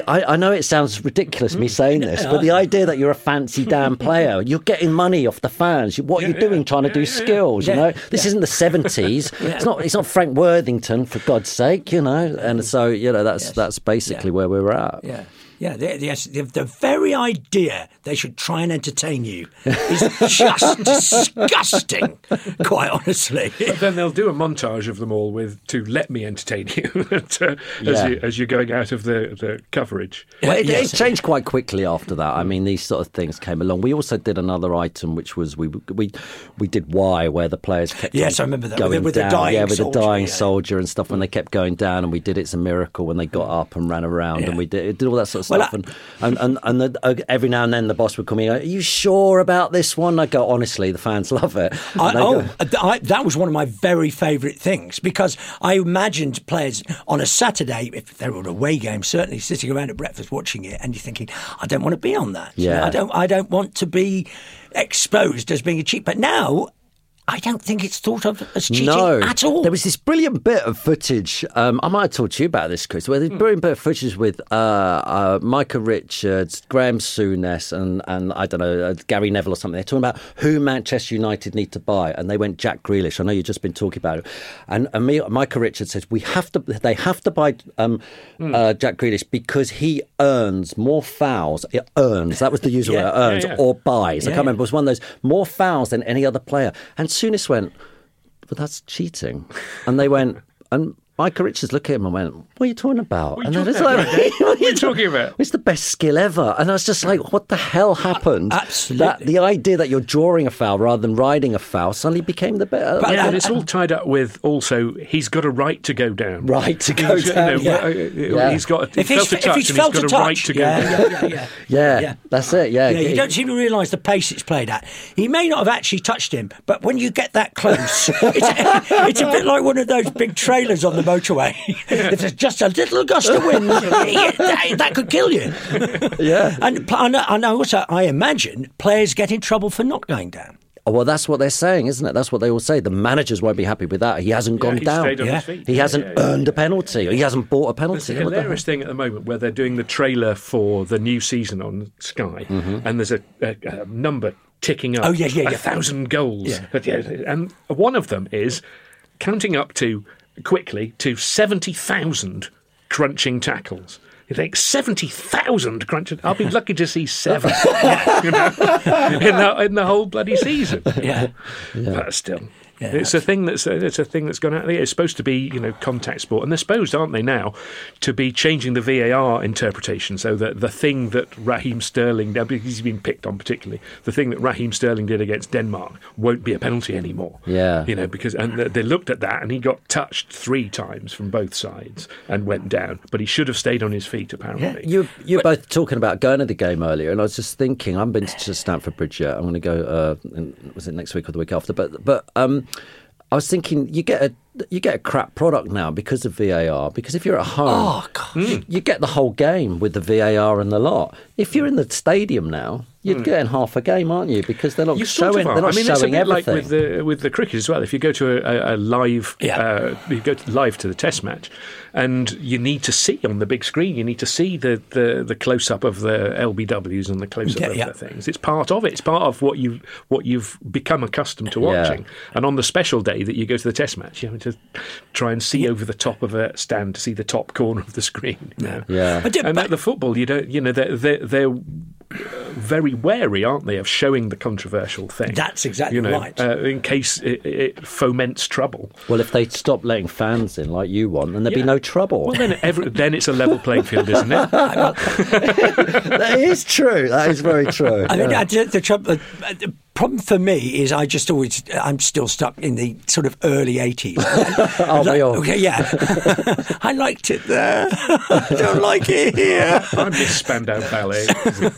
I, I know it sounds ridiculous me mm. saying this, but the idea that you're a fancy damn player, you're getting money off the fans. What are you doing trying to do skills? You know, this isn't the 70s. It's not. It's not Frank Worthington for God's sake. You know, and so you know that's that's basically where we were at. Yeah. Yeah, the, yes, the, the very idea they should try and entertain you is just disgusting, quite honestly. But then they'll do a montage of them all with to let me entertain you to, as, Yeah. you as you're going out of the, the coverage. Well, it, Yes. it changed quite quickly after that. I mean, these sort of things came along. We also did another item, which was we we we did why, where the players kept Yes, I remember that, with going the- with the down. dying yeah, with soldier, the dying yeah. soldier and stuff when they kept going down, and we did it's a miracle when they got up and ran around, Yeah. and we did, did all that sort of Well, stuff. I- and and and, and the, uh, every now and then the boss would come in. Are you sure about this one? I go honestly, the fans love it. I, oh, go, I, that was one of my very favourite things because I imagined players on a Saturday, if they were a away game, certainly sitting around at breakfast watching it, and you're thinking, I don't want to be on that. You know, Yeah. I don't. I don't want to be exposed as being a cheat. But now, I don't think it's thought of as cheating no, at all. There was this brilliant bit of footage. Um, I might have talked to you about this, Chris. Where there's a brilliant bit of footage with uh, uh, Micah Richards, Graeme Souness, and and I don't know uh, Gary Neville or something. They're talking about who Manchester United need to buy, and they went Jack Grealish. I know you've just been talking about it, and, and me, Micah Richards says we have to. They have to buy um, uh, Jack Grealish because he earns more fouls. It earns. That was the usual Yeah, word. Earns yeah, yeah. or buys. I can't remember. It was one of those more fouls than any other player. And Souness went but that's cheating. And they went, and Micah Richards looked at him and went, What are you talking about? What and you then talking about, Greg? "What What are you talking about?" It's the best skill ever. And I was just like, What the hell happened? Absolutely. That, the idea that you're drawing a foul rather than riding a foul suddenly became the better. But- Yeah, and- and it's all tied up with also he's got a right to go down. Right to go He's- you down, know, yeah. uh, uh, Yeah. He's got he if he's, felt a if touch he's and felt he's got a a, touch, right to go yeah, down. yeah, yeah, yeah. yeah, Yeah. that's it. Yeah. Yeah, you don't seem to realise the pace it's played at. He may not have actually touched him, but when you get that close, it's, it's a bit like one of those big trailers on the motorway. if there's just a little gust of wind, that, that could kill you. Yeah. And, and, and also, I imagine players get in trouble for not going down. Oh, well, that's what they're saying, isn't it? That's what they all say. The managers won't be happy with that. He hasn't gone he down. on Yeah. his feet. He Yeah, hasn't yeah, yeah. earned a penalty. Or he hasn't bought a There's penalty. a the hilarious thing at the moment where they're doing the trailer for the new season on Sky, Mm-hmm. and there's a, a, a number ticking up. Oh, yeah, yeah, a thousand goals. Yeah, And one of them is counting up to quickly to seventy thousand crunching tackles. You think seventy thousand crunching? I'll be lucky to see seven. you know, in the in the whole bloody season. Yeah. But still. Yeah, it's a thing that's it's a thing that's gone out there. It's supposed to be you know contact sport, and they're supposed, aren't they now, to be changing the VAR interpretation so that the thing that Raheem Sterling, now because he's been picked on particularly, the thing that Raheem Sterling did against Denmark won't be a penalty anymore. Yeah. you know because and they- looked at that and he got touched three times from both sides and went down, but he should have stayed on his feet apparently. You you were both talking about going to the game earlier, and I was just thinking, I haven't been to Stamford Bridge yet. I'm going to go. Uh, in, was it next week or the week after? But but um, I was thinking, you get a you get a crap product now because of VAR. Because if you're at home, Oh, you, you get the whole game with the VAR and the lot. If you're in the stadium now, you're getting half a game, aren't you? Because they're not You sort showing. of. They're not I mean, it's a bit everything. like with the with the cricket as well. If you go to a, a, a live, Yeah. uh, you go to, live to the Test match, and you need to see on the big screen. You need to see the the, the close up of the LBWs and the close up Yeah, of yeah. the things. It's part of it. It's part of what you what you've become accustomed to Yeah. watching. And on the special day that you go to the Test match, you have to try and see over the top of a stand to see the top corner of the screen. you know. Yeah. But, And but- at the football, you don't, you know, they're, they're, they're uh, very wary, aren't they, of showing the controversial thing? That's exactly you know, right. Uh, in case it, it foments trouble. well, if they stop letting fans in like you want, then there'd be no trouble. Well, then, every, then it's a level playing field, isn't it? that is true. That is very true. I mean, Yeah. I did the trouble. uh, problem for me is I just always I'm still stuck in the sort of early eighties. Aren't we all? Okay, yeah. I liked it there. I don't like it here. I miss Spandau Ballet.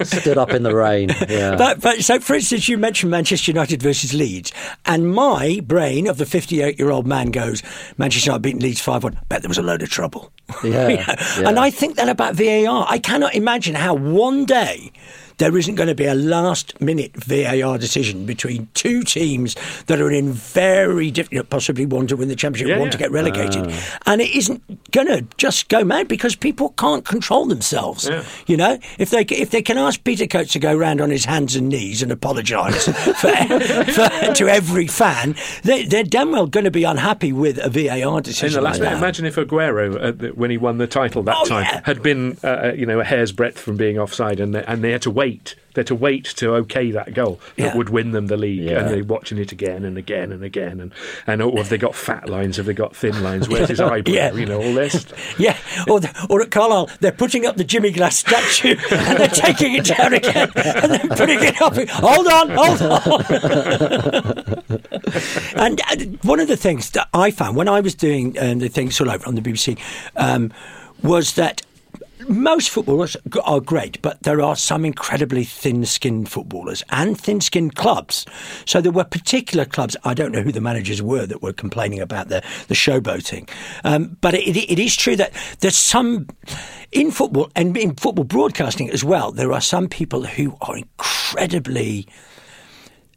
Stood up in the rain. Yeah. But, but so, for instance, you mentioned Manchester United versus Leeds, and my brain of the 58 year old man goes, Manchester United beating Leeds 5 1. Bet there was a load of trouble. Yeah, You know? yeah. And I think that about VAR. I cannot imagine how one day there isn't going to be a last minute VAR decision between two teams that are in very different, possibly one to win the championship, Yeah, one yeah. to get relegated. Ah. And it isn't going to just go mad because people can't control themselves. Yeah. You know, if they if they can ask Peter Coates to go round on his hands and knees and apologise to every fan, they, they're damn well going to be unhappy with a VAR In decision. the last like minute, imagine if Aguero, uh, the- when he won the title that Oh, time, had been, uh, uh, you know, a hair's breadth from being offside, and they, and they had to wait. They had to wait to okay that goal that Yeah. would win them the league, Yeah. and they're watching it again and again and again, and and oh, have they got fat lines? Have they got thin lines? Where's his eyebrow? Yeah. You know, all this. Yeah, or, the, or at Carlisle, they're putting up the Jimmy Glass statue and they're taking it down again and then putting it up. Hold on, hold on. and uh, one of the things that I found when I was doing um, the thing sort of on the BBC um, was that most footballers are great, but there are some incredibly thin-skinned footballers and thin-skinned clubs. So there were particular clubs. I don't know who the managers were that were complaining about the the showboating, um, but it, it is true that there's some in football and in football broadcasting as well. There are some people who are incredibly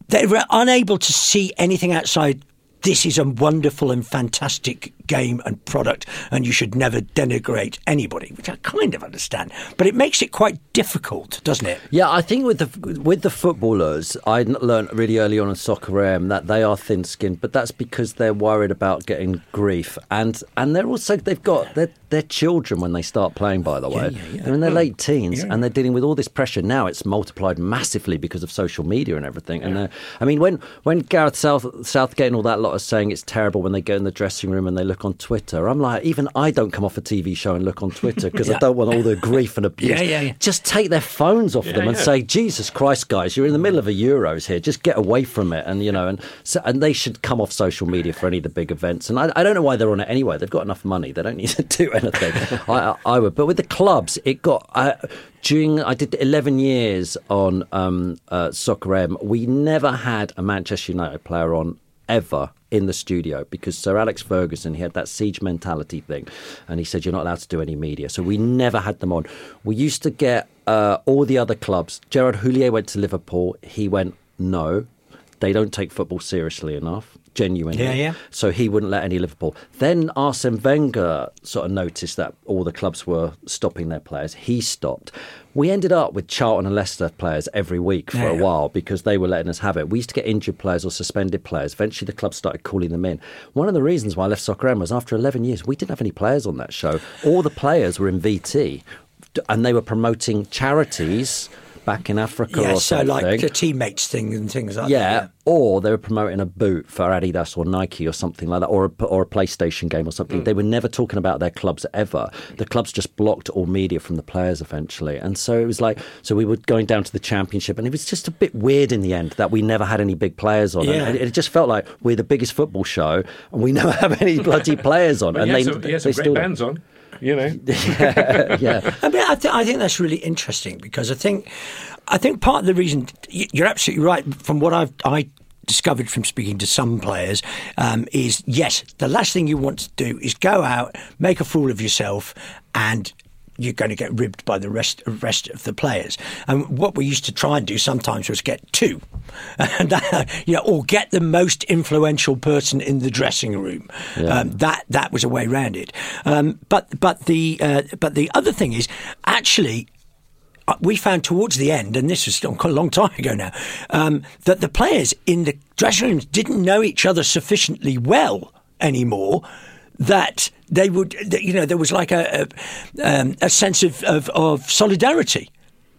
they're unable to see anything outside. This is a wonderful and fantastic game and product, and you should never denigrate anybody, which I kind of understand. But it makes it quite difficult, doesn't it? Yeah, I think with the with the footballers, I learned really early on in Soccer AM that they are thin-skinned, but that's because they're worried about getting grief, and and they're also they've got they're, they're children when they start playing. By the way, yeah, yeah. they're in their hmm. late teens, Yeah. and they're dealing with all this pressure now. It's multiplied massively because of social media and everything. And I mean, when when Gareth South Southgate and all that lot are saying it's terrible when they go in the dressing room and they look on Twitter, I'm like, even I don't come off a TV show and look on Twitter because I don't want all the grief and abuse. Yeah, yeah, yeah. Just take their phones off them and yeah. say, Jesus Christ, guys, you're in the middle of a Euros here. Just get away from it. And, you know, and so, and they should come off social media for any of the big events. And I, I don't know why they're on it anyway. They've got enough money. They don't need to do anything. I, I, I would. But with the clubs, it got. Uh, during I did 11 years on um, uh, Soccer AM, we never had a Manchester United player on ever in the studio because Sir Alex Ferguson he had that siege mentality thing, and he said you're not allowed to do any media. So we never had them on. We used to get uh, all the other clubs. Gerard Houllier went to Liverpool. He went no, they don't take football seriously enough. Genuinely, Yeah, yeah. So he wouldn't let any Liverpool. Then Arsene Wenger sort of noticed that all the clubs were stopping their players. He stopped. We ended up with Charlton and Leicester players every week for Yeah, a yeah. while because they were letting us have it. We used to get injured players or suspended players. Eventually, the club started calling them in. One of the reasons why I left Soccer AM was after 11 years, we didn't have any players on that show. All the players were in VT and they were promoting charities back in Africa Yeah, or so something. like the teammates thing and things like Yeah, that. Yeah, or they were promoting a boot for Adidas or Nike or something like that, or a, or a PlayStation game or something. Mm. They were never talking about their clubs ever. The clubs just blocked all media from the players eventually, and so it was like so we were going down to the championship, and it was just a bit weird in the end that we never had any big players on. Yeah. And it, it just felt like we're the biggest football show, and we never have any bloody players on. But and he had they, some, he had they some still great don't. bands on. You know, yeah. I mean, I, th- I think that's really interesting because I think, I think part of the reason you're absolutely right. From what I've I discovered from speaking to some players, um, is yes, the last thing you want to do is go out, make a fool of yourself, and you're going to get ribbed by the rest rest of the players. And what we used to try and do sometimes was get two, and that, you know, or get the most influential person in the dressing room. Um, that that was a way around it. Um, but but the uh, but the other thing is actually uh, we found towards the end, and this was a long time ago now, um, that the players in the dressing rooms didn't know each other sufficiently well anymore. That they would, you know, there was like a a, um, a sense of, of, of solidarity.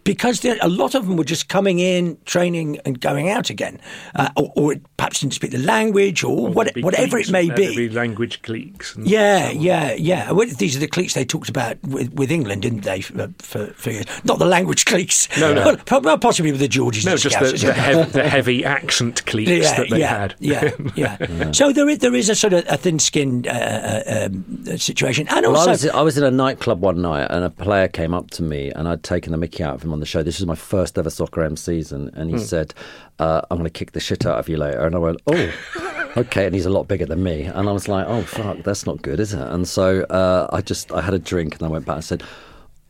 Because there, a lot of them were just coming in, training, and going out again, uh, or, or perhaps didn't speak the language, or what, whatever cliques, it may be. be language cliques. And Yeah, yeah, yeah. Well, these are the cliques they talked about with, with England, didn't they? For, for, for years. Not the language cliques. No, no. Well, well, possibly with the Georges. No, and just the, the, hev- the heavy accent cliques yeah, that they yeah, had. Yeah, yeah. So there is there is a sort of a thin-skinned uh, uh, um, situation, and Well, also I was, I was in a nightclub one night and a player came up to me and I'd taken the mickey out of him on the show. This was my first ever Soccer AM season. And he Hmm. said, uh, I'm going to kick the shit out of you later. And I went, oh, okay. And he's a lot bigger than me. And I was like, oh, fuck, that's not good, is it? And so uh, I just, I had a drink and I went back and said,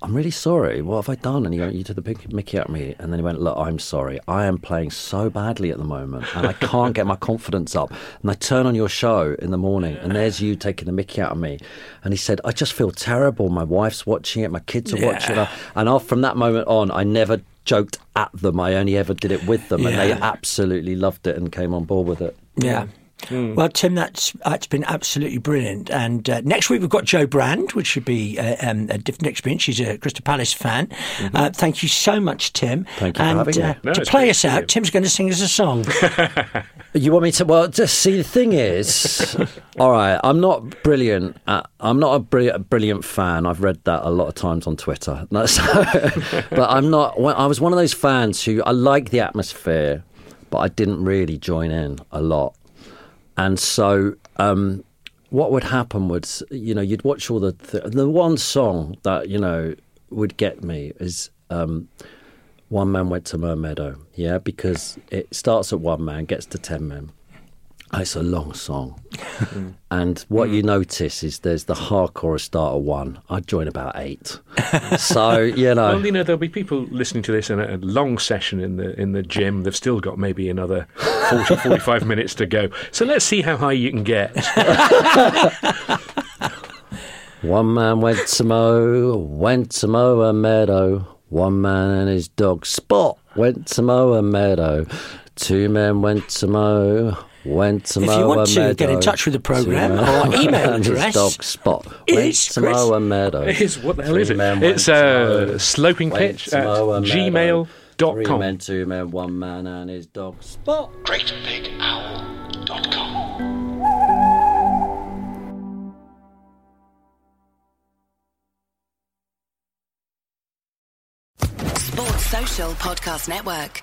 I'm really sorry. What have I done? And he went, You took the big mickey out of me. And then he went, Look, I'm sorry. I am playing so badly at the moment and I can't get my confidence up. And I turn on your show in the morning and there's you taking the mickey out of me. And he said, I just feel terrible. My wife's watching it, my kids are watching it. And off from that moment on, I never joked at them. I only ever did it with them. And they absolutely loved it and came on board with it. Yeah. Well, Tim, that's that's been absolutely brilliant. And uh, next week we've got Jo Brand, which should be uh, um, a different experience. She's a Crystal Palace fan. Uh, thank you so much, Tim. Thank you for and, having me. uh, No, to play us out. Tim's going to sing us a song. You want me to? Well, just see. The thing is, all right. I'm not brilliant. At, I'm not a brilliant, brilliant fan. I've read that a lot of times on Twitter. No, so- but I'm not. well, I was one of those fans who I like the atmosphere, but I didn't really join in a lot. And so, um, what would happen was, you know, you'd watch all the th- the one song that you know would get me is. Um, one man went to Mermeadow, yeah, because it starts at one man, gets to ten men. It's a long song, mm. and what you mm. notice is there's the hardcore start at one. I'd join about eight, so you know. Well, you know, there'll be people listening to this in a, a long session in the in the gym. They've still got maybe another 40, 45 minutes to go. So let's see how high you can get. One man went to mow, went to mow a meadow. One man and his dog Spot went to mow a meadow. Two men went to mow, went to If you want a to meadow. get in touch with the programme, our email address dog Spot went is to Chris- mow meadow. It's what the hell is it? It's to uh, sloping pitch at mow a meadow. gmail.com. Three men, two men, one man and his dog Spot. GreatBigOwl.com. Sports Social Podcast Network.